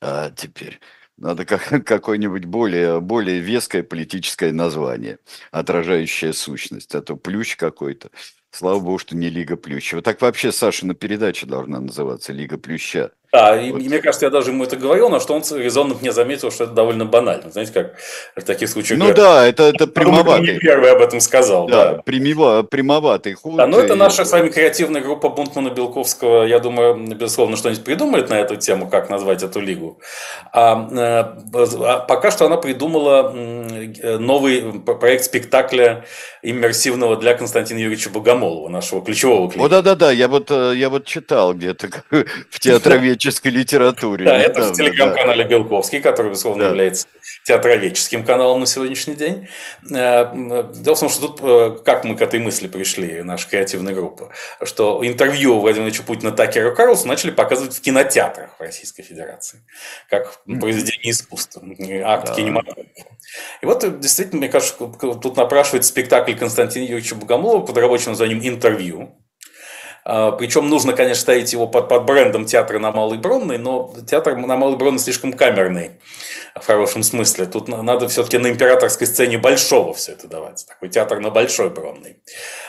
а, теперь. Надо как, какое-нибудь более, более веское политическое название, отражающее сущность, а то плющ какой-то. Слава богу, что не Лига Плюща. Так вообще Сашина передача должна называться Лига Плюща. Да, вот. и мне кажется, я даже ему это говорил, но что он резонно мне заметил, что это довольно банально. Знаете, как в таких случаях... Ну говорят, да, это, это прямоватый. Не первый об этом сказал. Да, да. Прямиво, прямоватый ход. Да, но это и... наша с вами креативная группа Бунтмана-Белковского, я думаю, безусловно, что-нибудь придумает на эту тему, как назвать эту лигу. А, а пока что она придумала новый проект спектакля иммерсивного для Константина Юрьевича Богомолова, нашего ключевого клиента. О, да-да-да, я вот, э, я вот читал где-то в театроведчестве театроведческой литературе. Да, это в телеграм-канале Белковский, который, безусловно, является театроведческим каналом на сегодняшний день. Э, дело в том, что тут, э, как мы к этой мысли пришли, наша креативная группа, что интервью Владимира Ильича Путина Такера Карлсу начали показывать в кинотеатрах Российской Федерации, как произведение искусства, акт да. кинематографа. И вот, э, действительно, мне кажется, тут напрашивается спектакль Константина Юрьевича Богомолова под рабочим названием «Интервью», Причем нужно, конечно, ставить его под, под брендом театра на Малой Бронной, но театр на Малой Бронной слишком камерный в хорошем смысле. Тут надо все-таки на императорской сцене большого все это давать. Такой театр на Большой Бронной.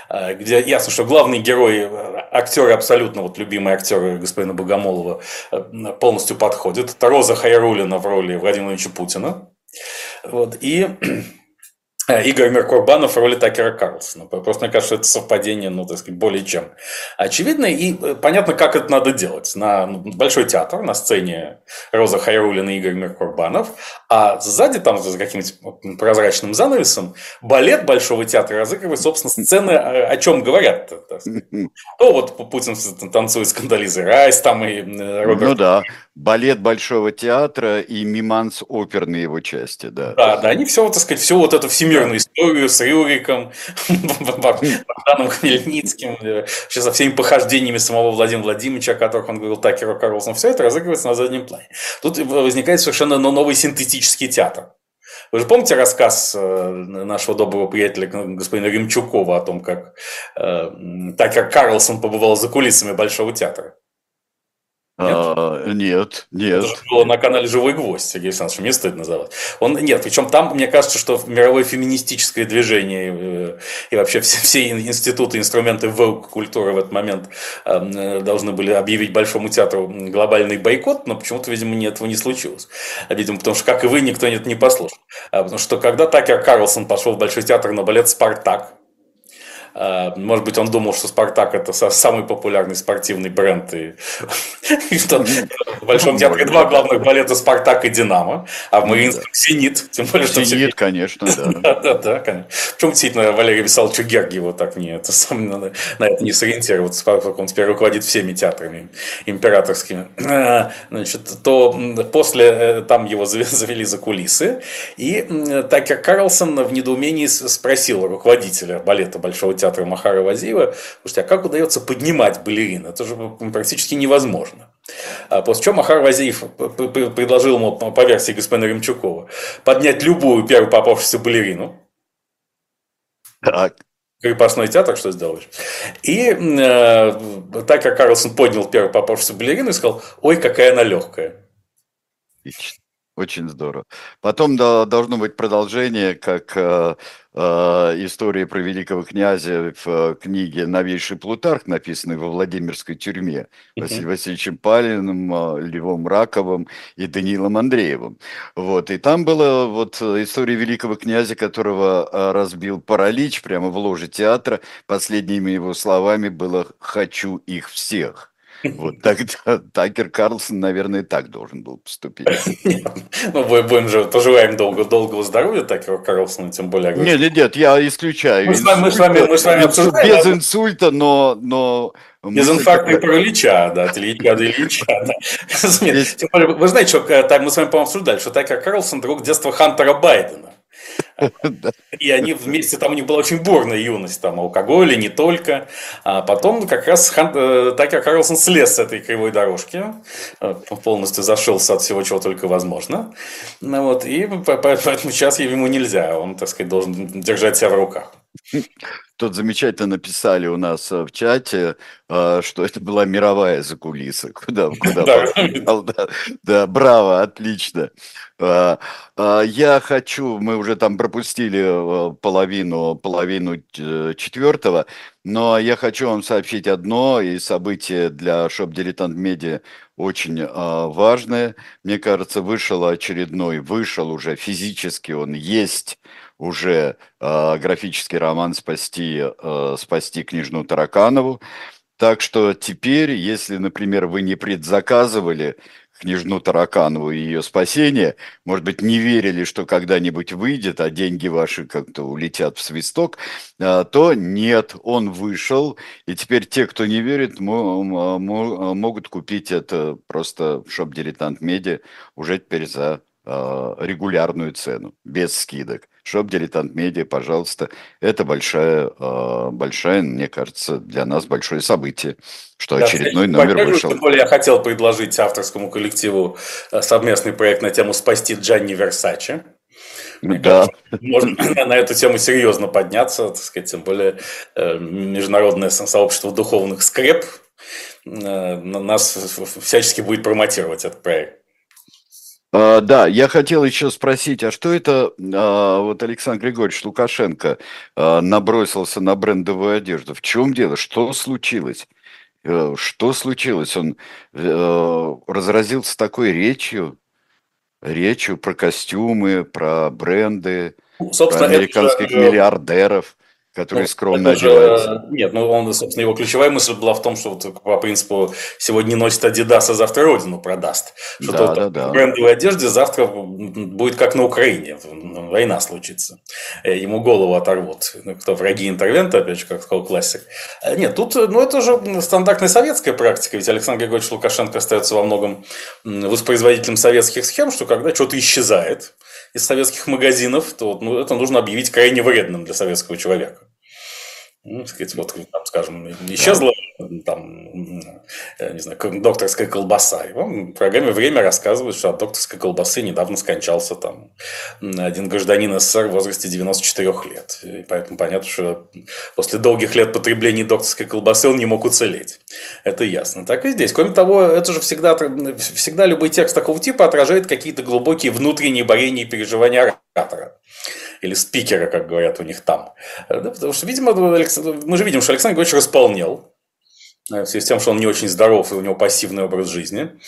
А, где ясно, что главный герой, актеры абсолютно вот любимые актеры господина Богомолова полностью подходят. Это Роза Хайрулина в роли Владимира Ильича Путина. Вот. И Игорь Меркурбанов в роли Такера Карлсона. Просто мне кажется, это совпадение, ну, так сказать, более чем очевидно. И э, понятно, как это надо делать. На ну, Большой театр, на сцене Роза Хайрулина и Игорь Меркурбанов, а сзади, там, за каким-нибудь прозрачным занавесом, балет Большого театра разыгрывает, собственно, сцены, о чем говорят. То вот Путин танцует с Кандализой Райс, там и э, Роберт... Ну да, балет Большого театра и миманс оперные его части, да. Да, да, они все, так сказать, все вот эту всемирную историю с Рюриком, Богданом Хмельницким, вообще со всеми похождениями самого Владимира Владимировича, о которых он говорил Такеру Карлсону, все это разыгрывается на заднем плане. Тут возникает совершенно новый синтетический театр. Вы же помните рассказ э, нашего доброго приятеля господина Римчукова о том, как э, Такер Карлсон побывал за кулисами Большого театра? Нет? А, нет, нет. Это было на канале «Живой гвоздь», Сергей Александрович, мне стыдно называть. Он, нет, причем там, мне кажется, что мировое феминистическое движение э, и вообще все, все институты, инструменты воук-культуры в этот момент э, должны были объявить Большому театру глобальный бойкот, но почему-то, видимо, этого не случилось. Видимо, потому что, как и вы, никто это не послушал. А, потому что когда Такер Карлсон пошел в Большой театр на балет «Спартак», а, может быть, он думал, что Спартак это самый популярный спортивный бренд. И, что в Большом театре два главных балета Спартак и Динамо, а в Мариинском Зенит. Тем более, что Зенит, конечно, да. да, да, конечно. Почему действительно Валерий Висаловичу Гергиеву так не, это сам, на, на это не сориентироваться, поскольку он теперь руководит всеми театрами императорскими. А, значит, то после э, там его завели за кулисы, и Такер Карлсон в недоумении спросил руководителя балета Большого театра Махара Вазиева, слушайте, а как удается поднимать балерин? Это же практически невозможно. А после чего Махар Вазиев предложил ему, по версии господина Ремчукова, поднять любую первую попавшуюся балерину. Так. Крепостной театр, что сделаешь. И э, так как Карлсон поднял первую попавшуюся балерину и сказал, ой, какая она легкая. Отлично. Очень здорово. Потом да, должно быть продолжение, как э, э, история про великого князя в книге «Новейший Плутарх», написанной во Владимирской тюрьме, Василием Васильевичем Палиным, э, Львом Раковым и Даниилом Андреевым. Вот. И там была вот история великого князя, которого э, разбил паралич прямо в ложе театра. Последними его словами было «хочу их всех». Вот тогда Такер Карлсон, наверное, так должен был поступить. Ну, будем же, пожелаем долго, долгого здоровья Такеру Карлсону, тем более. Нет, нет, нет, я исключаю. Мы с вами, мы с вами, мы с вами обсуждаем. Без инсульта, но... но без инфаркта и паралича, да, от Ильича до Ильича, да. Тем более, вы знаете, что э, так, мы с вами, по-моему, обсуждали, что Такер Карлсон друг детства Хантера Байдена. И они вместе, там у них была очень бурная юность, там алкоголь и не только. А потом как раз Хан, э, Такер Карлсон слез с этой кривой дорожки, э, полностью зашелся от всего, чего только возможно. Ну, вот, и поэтому сейчас ему нельзя, он, так сказать, должен держать себя в руках. Тут замечательно написали у нас э, в чате, э, что это была мировая закулиса. Куда, куда да. да, да, браво, отлично. Э, я хочу, мы уже там пропустили половину, половину четвертого, но я хочу вам сообщить одно, и событие для Shop Diletant Media очень важное. Мне кажется, вышел очередной, вышел уже физически, он есть уже э, графический роман «Спасти, э, «Спасти княжну Тараканову». Так что теперь, если, например, вы не предзаказывали княжну Тараканову и ее спасение, может быть, не верили, что когда-нибудь выйдет, а деньги ваши как-то улетят в свисток, э, то нет, он вышел, и теперь те, кто не верит, могут купить это просто в Shop Diletant Media уже теперь за э, регулярную цену, без скидок. Shop Diletant Media, пожалуйста. Это большая, а, большая, мне кажется, для нас большое событие, что да, очередной номер вышел. Тем более я хотел предложить авторскому коллективу э, совместный проект на тему «Спасти Джанни Версачи». да. Можно на эту тему серьезно подняться, так сказать, тем более э, международное сообщество духовных скреп э, нас всячески будет промотировать этот проект. А, да, я хотел еще спросить, а что это а, вот Александр Григорьевич Лукашенко а, набросился на брендовую одежду? В чем дело? Что случилось? Э, что случилось? Он э, разразился такой речью, речью про костюмы, про бренды, ну, про американских же... миллиардеров который ну, скромно одевается. Нет, ну он, собственно, его ключевая мысль была в том, что вот, по принципу сегодня носит Adidas, а завтра Родину продаст. Что да, да, да. в брендовой одежде завтра будет как на Украине, война случится. Э, ему голову оторвут. Ну, кто враги интервента, опять же, как сказал классик. Э, нет, тут, ну это же стандартная советская практика, ведь Александр Григорьевич Лукашенко остается во многом воспроизводителем советских схем, что когда что-то исчезает, из советских магазинов, то ну, это нужно объявить крайне вредным для советского человека. Ну, сказать, вот, там, скажем, исчезла там, не знаю, докторская колбаса. И вам в программе «Время» рассказывают, что от докторской колбасы недавно скончался там один гражданин СССР в возрасте 94 лет. И поэтому понятно, что после долгих лет потребления докторской колбасы он не мог уцелеть. Это ясно. Так и здесь. Кроме того, это же всегда, всегда любой текст такого типа отражает какие-то глубокие внутренние борения и переживания оратора или спикера, как говорят у них там. Да, потому что, видимо, мы же видим, что Александр Григорьевич располнел, в связи с тем, что он не очень здоров и у него пассивный образ жизни.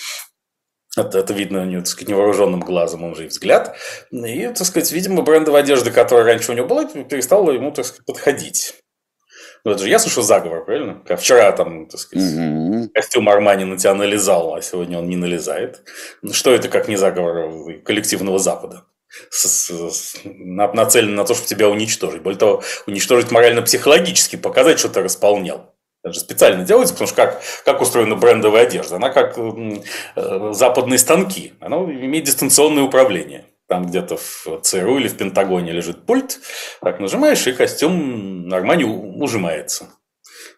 Это, это видно так сказать, невооруженным глазом, он же и взгляд. И, так сказать, видимо, брендовая одежда, которая раньше у него была, перестала ему, так сказать, подходить. Ну, это же ясно, что заговор, правильно? Как вчера там, так сказать, mm-hmm. костюм Армани на тебя налезал, а сегодня он не налезает. Что это как не заговор коллективного Запада? С, с, нацелен на то, чтобы тебя уничтожить. Более того, уничтожить морально-психологически, показать, что ты располнял. Это же специально делается, потому что как, как устроена брендовая одежда? Она как э, западные станки. Она имеет дистанционное управление. Там где-то в ЦРУ или в Пентагоне лежит пульт, так нажимаешь, и костюм нормально ужимается.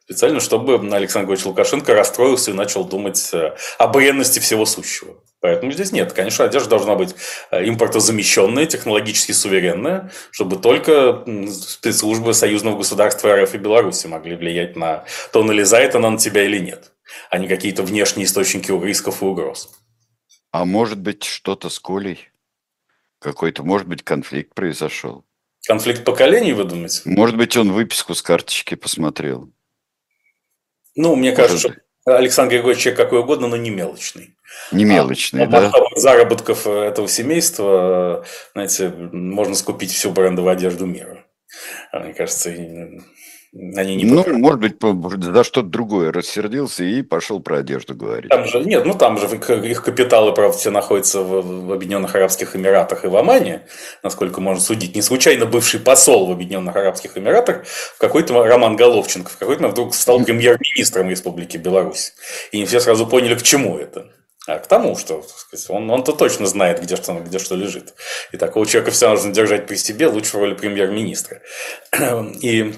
Специально, чтобы Александр Григорьевич Лукашенко расстроился и начал думать э, о бренности всего сущего. Поэтому здесь нет. Конечно, одежда должна быть э, импортозамещенная, технологически суверенная, чтобы только спецслужбы союзного государства РФ и Беларуси могли влиять на то, налезает она на тебя или нет, а не какие-то внешние источники рисков и угроз. А может быть, что-то с Колей? Какой-то, может быть, конфликт произошел? Конфликт поколений, вы думаете? Может быть, он выписку с карточки посмотрел. Ну, мне кажется, Александр Григорьевич человек какой угодно, но не мелочный. Не мелочный, а, да? заработков этого семейства, знаете, можно скупить всю брендовую одежду мира. А мне кажется, Они не ну, может быть, за что-то другое рассердился и пошел про одежду говорить. Там же, нет, ну там же их капиталы, правда, все находятся в, в Объединенных Арабских Эмиратах и в Омане, насколько можно судить. Не случайно бывший посол в Объединенных Арабских Эмиратах, в какой-то Роман Головченко, в какой-то вдруг стал премьер-министром Республики Беларусь. И не все сразу поняли, к чему это. А к тому, что сказать, он, он-то точно знает, где что, где что лежит. И такого человека все нужно держать при себе, лучше в роли премьер-министра. И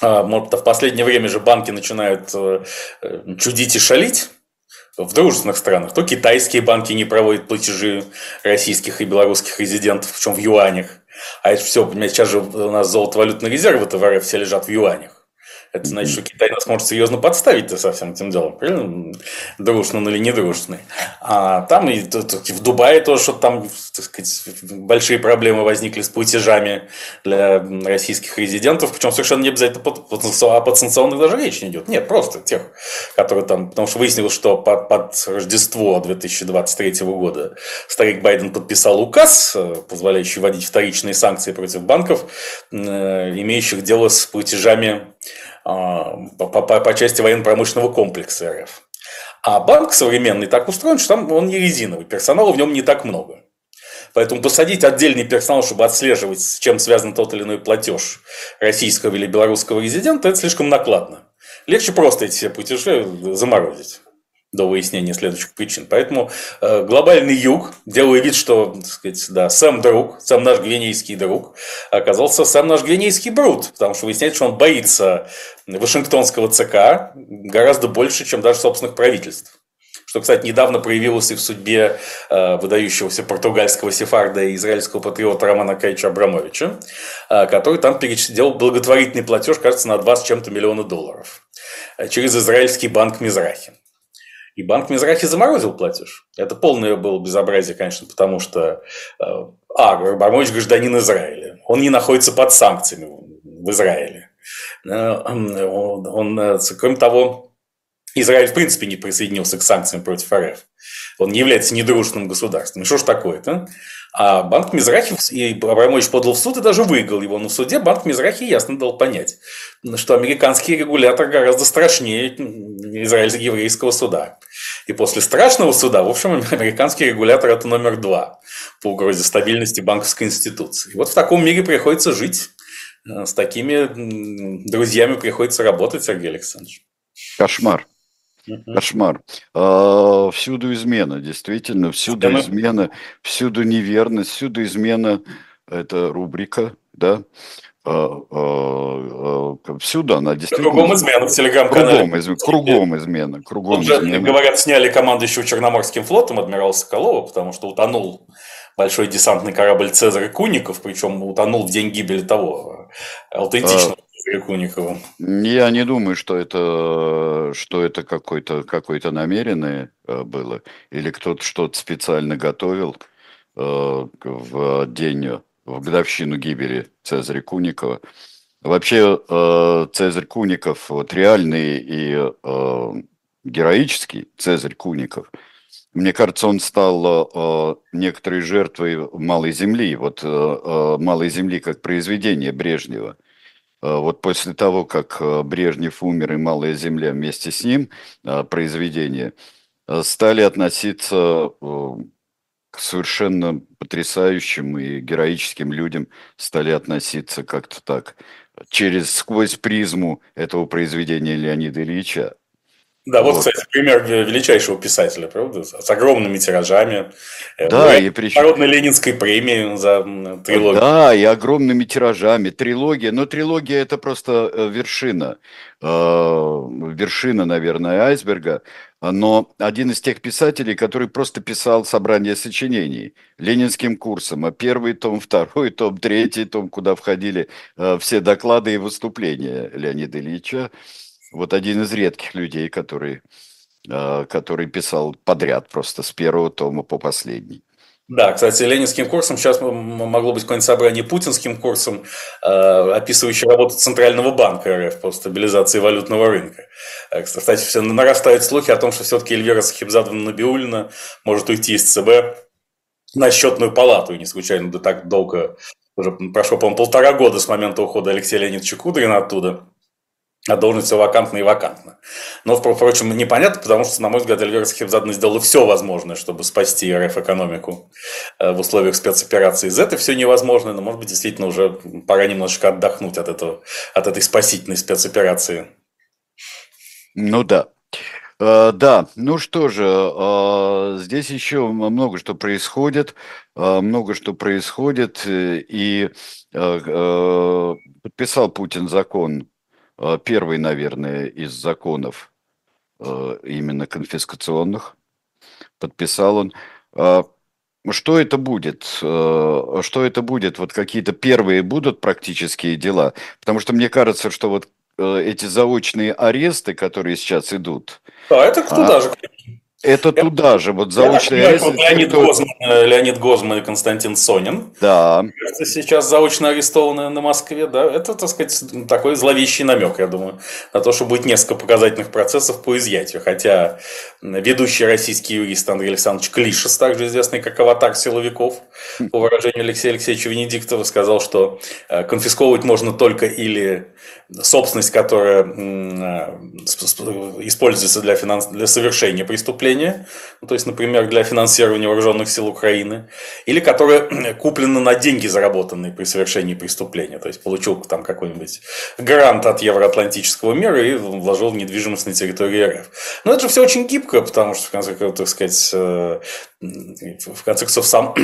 может, в последнее время же банки начинают э, чудить и шалить в дружественных странах. То китайские банки не проводят платежи российских и белорусских резидентов, причем в юанях. А это все, понимаете, сейчас же у нас золотовалютные резервы в РФ все лежат в юанях. Это значит, что Китай нас может серьезно подставить со всем этим делом. Правильно? Дружный он или недружный. А там и в Дубае тоже что там, так сказать, большие проблемы возникли с платежами для российских резидентов. Причем совершенно не обязательно о подсанкционных даже речь не идет. Нет, просто тех, которые там... Потому что выяснилось, что под, под Рождество 2023 года старик Байден подписал указ, э, позволяющий вводить вторичные санкции против банков, э, имеющих дело с платежами а, по, по, по части военно-промышленного комплекса РФ. А банк современный так устроен, что там он не резиновый, персонала в нем не так много. Поэтому посадить отдельный персонал, чтобы отслеживать, с чем связан тот или иной платеж российского или белорусского резидента, это слишком накладно. Легче просто эти все платежи заморозить до выяснения следующих причин. Поэтому э, глобальный юг, делая вид, что, так сказать, да, сам друг, сам наш гвинейский друг, оказался сам наш гвинейский брут, потому что выясняется, что он боится Вашингтонского ЦК гораздо больше, чем даже собственных правительств. Что, кстати, недавно проявилось и в судьбе э, выдающегося португальского сефарда и израильского патриота Романа Кайча Абрамовича, э, который там делал благотворительный платеж, кажется, на 20 с чем-то миллиона долларов через израильский банк Мизрахи. И банк Мизрахи заморозил платеж. Это полное было безобразие, конечно, потому что э, а, Абрамович гражданин Израиля. Он не находится под санкциями в Израиле. Э, он, он, э, кроме того, Израиль в принципе не присоединился к санкциям против РФ. Он не является недружественным государством. И что ж такое-то? А банк Мизрахи, и Абрамович подал в суд и даже выиграл его. В суде банк Мизрахи ясно дал понять, что американский регулятор гораздо страшнее израильско-еврейского суда. И после страшного суда, в общем, американский регулятор – это номер два по угрозе стабильности банковской институции. И вот в таком мире приходится жить. Э, с такими друзьями приходится работать, Сергей Александрович. Кошмар. Кошмар. А, всюду измена, действительно, всюду Система. измена, всюду неверность, всюду измена. Это рубрика, да. А, а, всюду она действительно... Кругом измена в телеграм-канале. Кругом, измена, кругом измена. Кругом Уже, измена. говорят, сняли командующего Черноморским флотом адмирала Соколова, потому что утонул большой десантный корабль Цезарь Куников, причем утонул в день гибели того аутентичного Куникова. Я не думаю, что это, что это какой-то какой намеренное э, было, или кто-то что-то специально готовил э, в день в годовщину гибели Цезаря Куникова. Вообще э, Цезарь Куников, вот реальный и э, героический Цезарь Куников, мне кажется, он стал э, некоторой жертвой малой земли, вот малой земли как произведение Брежнева. Вот после того, как Брежнев умер и «Малая земля» вместе с ним, произведение, стали относиться к совершенно потрясающим и героическим людям стали относиться как-то так, через сквозь призму этого произведения Леонида Ильича. Да, вот, вот, кстати, пример величайшего писателя, правда? С огромными тиражами. Э, да, и причем... Народной Ленинской премии за трилогию. Да, и огромными тиражами. Трилогия, но трилогия это просто э, вершина. Э, вершина, наверное, айсберга. Но один из тех писателей, который просто писал собрание сочинений ленинским курсом, а первый том, второй том, третий том, куда входили все доклады и выступления Леонида Ильича вот один из редких людей, который, а, который писал подряд просто с первого тома по последний. Да, кстати, ленинским курсом сейчас могло быть какое-нибудь собрание путинским курсом, а, описывающее работу Центрального банка РФ по стабилизации валютного рынка. Э, кстати, все нарастают слухи о том, что все-таки Эльвира Сахибзадовна Набиулина может уйти из ЦБ на счетную палату, не случайно да так долго, уже прошло, по-моему, полтора года с момента ухода Алексея Леонидовича Кудрина оттуда – а должность вакантна и вакантна. Но, впрочем, непонятно, потому что, на мой взгляд, Эльвира Сахибзадна сделала все возможное, чтобы спасти РФ-экономику э, в условиях спецоперации Z. Это все невозможно, но, может быть, действительно уже пора немножечко отдохнуть от, этого, от этой спасительной спецоперации. Ну да. Uh, да, ну что же, uh, здесь еще много что происходит, много что происходит, и подписал Путин закон Э, первый, наверное, из законов э, именно конфискационных. Подписал он. А, что это будет? Э, что это будет? Вот какие-то первые будут практические дела? Потому что мне кажется, что вот эти заочные аресты, которые сейчас идут... Да, это туда а, же, это туда же, вот заочный арест. Леонид, кто... Гозман, э, Леонид Гозман и Константин Сонин. Да. Сейчас заочно арестованы на Москве, да. Это, так сказать, такой зловещий намек, я думаю, на то, что будет несколько показательных процессов по изъятию. Хотя ведущий российский юрист Андрей Александрович Клишес, также известный как аватар силовиков, по выражению Алексея Алексеевича Венедиктова, сказал, что э, конфисковывать можно только или собственность, которая э, используется для, финанс... для совершения преступления, ну, то есть, например, для финансирования вооруженных сил Украины, или которая куплена на деньги, заработанные при совершении преступления, то есть получил там какой-нибудь грант от Евроатлантического мира и вложил в недвижимость на территории РФ. Но это же все очень гибко, потому что, в конце концов, так сказать, э, в конце концов, сам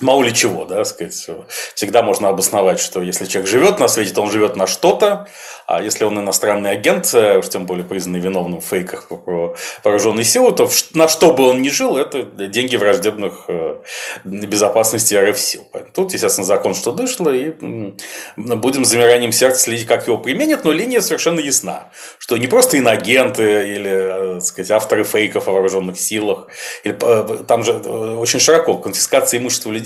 мало ли чего, да, сказать. Всегда можно обосновать, что если человек живет на свете, то он живет на что-то, а если он иностранный агент, э, уж тем более признанный виновным в фейках про вооруженные силы, то на что бы он ни жил, это деньги враждебных э, безопасности РФ сил. Тут, естественно, закон что дышло, и будем замиранием сердца следить, как его применят, но линия совершенно ясна, что не просто иноагенты или, э, так сказать, авторы фейков о вооруженных силах, или, там же очень широко конфискация имущества людей,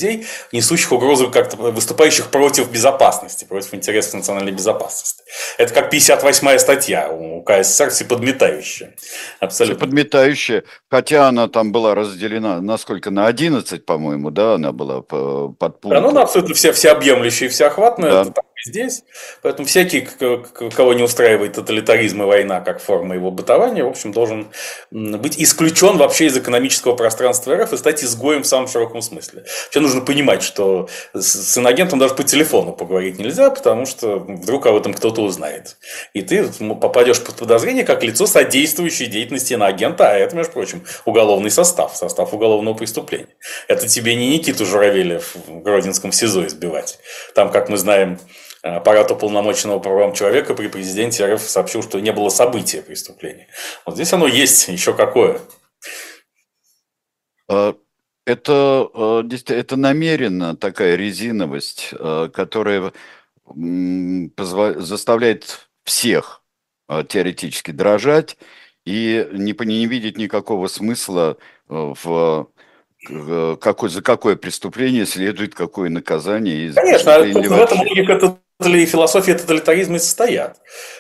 несущих угрозу как-то выступающих против безопасности, против интересов национальной безопасности. Это как 58-я статья у КССР, всеподметающая. Абсолютно. Всеподметающая, хотя она там была разделена, насколько, на 11, по-моему, да, она была под пунктом. Да, ну, она абсолютно вся, всеобъемлющая и всеохватная. Да. Это здесь. Поэтому всякий, кого не устраивает тоталитаризм и война как форма его бытования, в общем, должен быть исключен вообще из экономического пространства РФ и стать изгоем в самом широком смысле. Вообще нужно понимать, что с иногентом даже по телефону поговорить нельзя, потому что вдруг об этом кто-то узнает. И ты попадешь под подозрение как лицо, содействующее деятельности иноагента, а это, между прочим, уголовный состав, состав уголовного преступления. Это тебе не Никиту Журавеля в Гродинском СИЗО избивать. Там, как мы знаем, аппарат уполномоченного правам человека при президенте РФ сообщил, что не было события преступления. Вот здесь оно есть, еще какое. А, это, а, это намеренно такая резиновость, а, которая заставляет всех теоретически дрожать и не, не видеть никакого смысла в какой, за какое преступление следует какое наказание. Конечно, в этом логика философия тоталитаризма и состоят.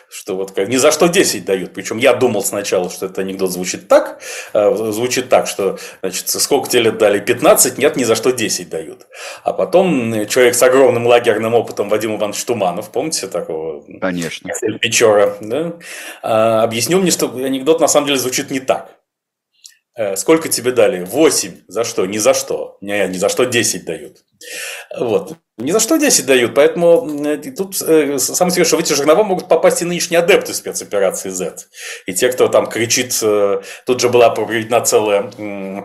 Что вот как, ни за что 10 дают. Причем я думал сначала, что этот анекдот звучит так, э, звучит так, что значит, сколько тебе лет дали? 15? Нет, ни за что 10 дают. А потом человек с огромным лагерным опытом Вадим Иванович Туманов, помните такого? Конечно. Печора, да? А, объяснил мне, что анекдот на самом деле звучит не так. Э, сколько тебе дали? 8. За что? Ни за что. Не, ни за что 10 дают. Вот. Ни за что 10 дают, поэтому тут э, самое интересное, что в эти жернова могут попасть и нынешние адепты спецоперации Z. И те, кто там кричит, э, тут же была проведена целая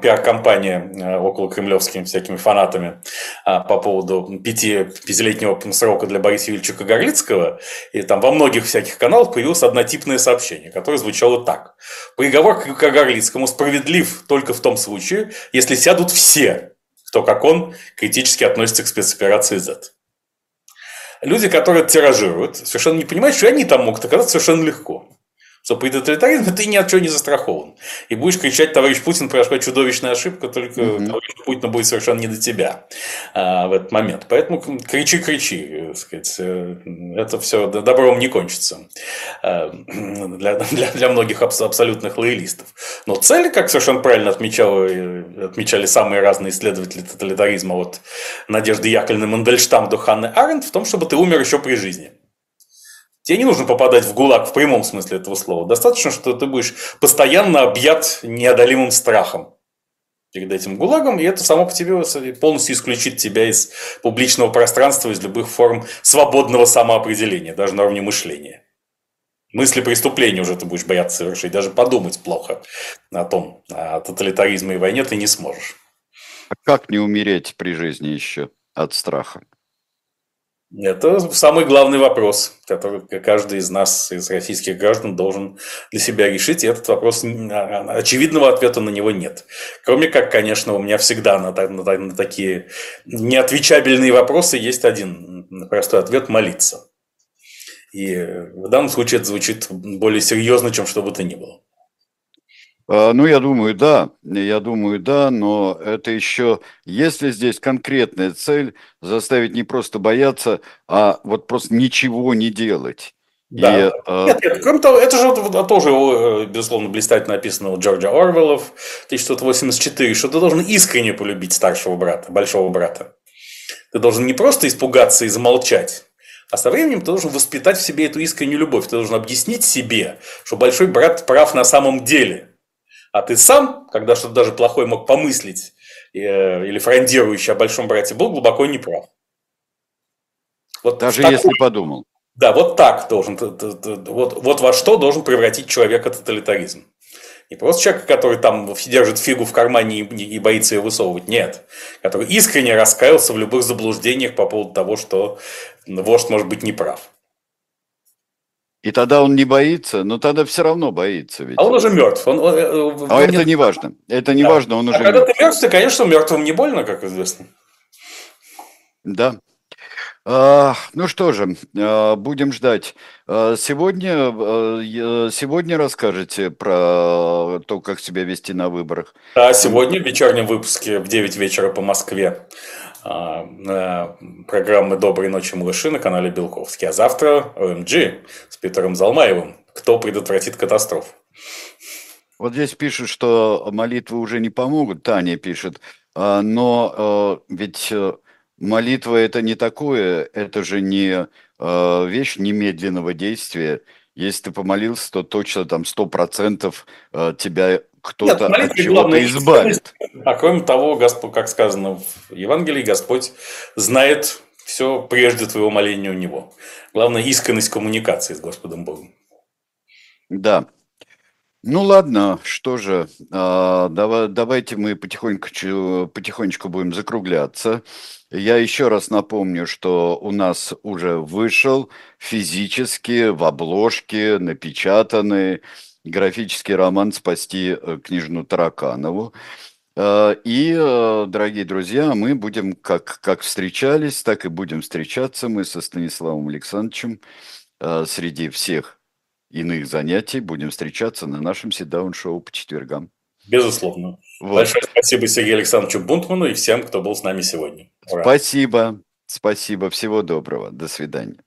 пиар-компания э, около кремлевскими всякими фанатами э, по поводу пяти, пятилетнего срока для Бориса Юрьевича Кагарлицкого. И там во многих всяких каналах появилось однотипное сообщение, которое звучало так. Приговор к Кагарлицкому справедлив только в том случае, если сядут все кто, как он, критически относится к спецоперации Z. Люди, которые тиражируют, совершенно не понимают, что они там могут оказаться совершенно легко что при тоталитаризме ты ни от чего не застрахован. И будешь кричать, товарищ Путин, произошла чудовищная ошибка, только mm-hmm. товарищ Путин будет совершенно не до тебя а, в этот момент. Поэтому кричи, кричи. Сказать, э, это все добром не кончится а, для, для, для многих абсолютных лоялистов. Но цель, как совершенно правильно отмечали, отмечали самые разные исследователи тоталитаризма от Надежды Яковлевны Мандельштам до Ханны Аренд, в том, чтобы ты умер еще при жизни. Тебе не нужно попадать в ГУЛАГ в прямом смысле этого слова. Достаточно, что ты будешь постоянно объят неодолимым страхом перед этим ГУЛАГом, и это само по себе полностью исключит тебя из публичного пространства, из любых форм свободного самоопределения, даже на уровне мышления. Мысли преступления уже ты будешь бояться совершить, даже подумать плохо о том, о тоталитаризме и войне ты не сможешь. А как не умереть при жизни еще от страха? Это самый главный вопрос, который каждый из нас, из российских граждан, должен для себя решить. И этот вопрос, а, очевидного ответа на него нет. Кроме как, конечно, у меня всегда на, на, на такие неотвечабельные вопросы есть один простой ответ – молиться. И в данном случае это звучит более серьезно, чем что бы то ни было. А, ну, я думаю, да, я думаю, да, но это еще, если здесь конкретная цель, заставить не просто бояться, а вот просто ничего не делать. Да. И, а, нет, нет, кроме того, это же тоже, безусловно, блистательно написано у Джорджа Орвелла в 1984, что ты должен искренне полюбить старшего брата, большого брата. Ты должен не просто испугаться и замолчать, а со временем ты должен воспитать в себе эту искреннюю любовь. Ты должен объяснить себе, что большой брат прав на самом деле. А ты сам, когда что-то даже плохое мог помыслить, э, или фрондирующий о большом брате, был глубоко неправ. Вот даже такой, если подумал. Да, вот так должен, вот, вот во что должен превратить человека тоталитаризм. Не просто человека, который там держит фигу в кармане и, и боится ее высовывать, нет. Который искренне раскаялся в любых заблуждениях по поводу того, что вождь может быть неправ. И тогда он не боится, но тогда все равно боится. Ведь. А он уже мертв. Он, он, э, он, а это не важно. Это не да. важно, он а уже когда мертв. ты мертв, ты, конечно, мертвым не больно, как известно. Да. А, ну что же, а, будем ждать. А, сегодня, сегодня расскажете про то, как себя вести на выборах. А сегодня в вечернем выпуске в 9 вечера по Москве программы «Доброй ночи, малыши» на канале Белковский. А завтра ОМГ с Питером Залмаевым. Кто предотвратит катастрофу? Вот здесь пишут, что молитвы уже не помогут. Таня пишет. Но ведь э, молитва это не такое, это же не э, вещь немедленного действия. Если ты помолился, то точно там сто процентов э, тебя кто-то от чего-то избавит. А кроме того, Господь, как сказано в Евангелии, Господь знает все прежде твоего моления у Него. Главное, искренность коммуникации с Господом Богом. Да, ну ладно, что же, а, давай, давайте мы потихоньку, потихонечку будем закругляться. Я еще раз напомню, что у нас уже вышел физически в обложке напечатанный графический роман «Спасти э, княжну Тараканову». А, и, э, дорогие друзья, мы будем, как, как встречались, так и будем встречаться мы со Станиславом Александровичем э, среди всех иных занятий будем встречаться на нашем седаун-шоу по четвергам. Безусловно. Вот. Большое спасибо Сергею Александровичу Бунтману и всем, кто был с нами сегодня. Ура. Спасибо. Спасибо. Всего доброго. До свидания.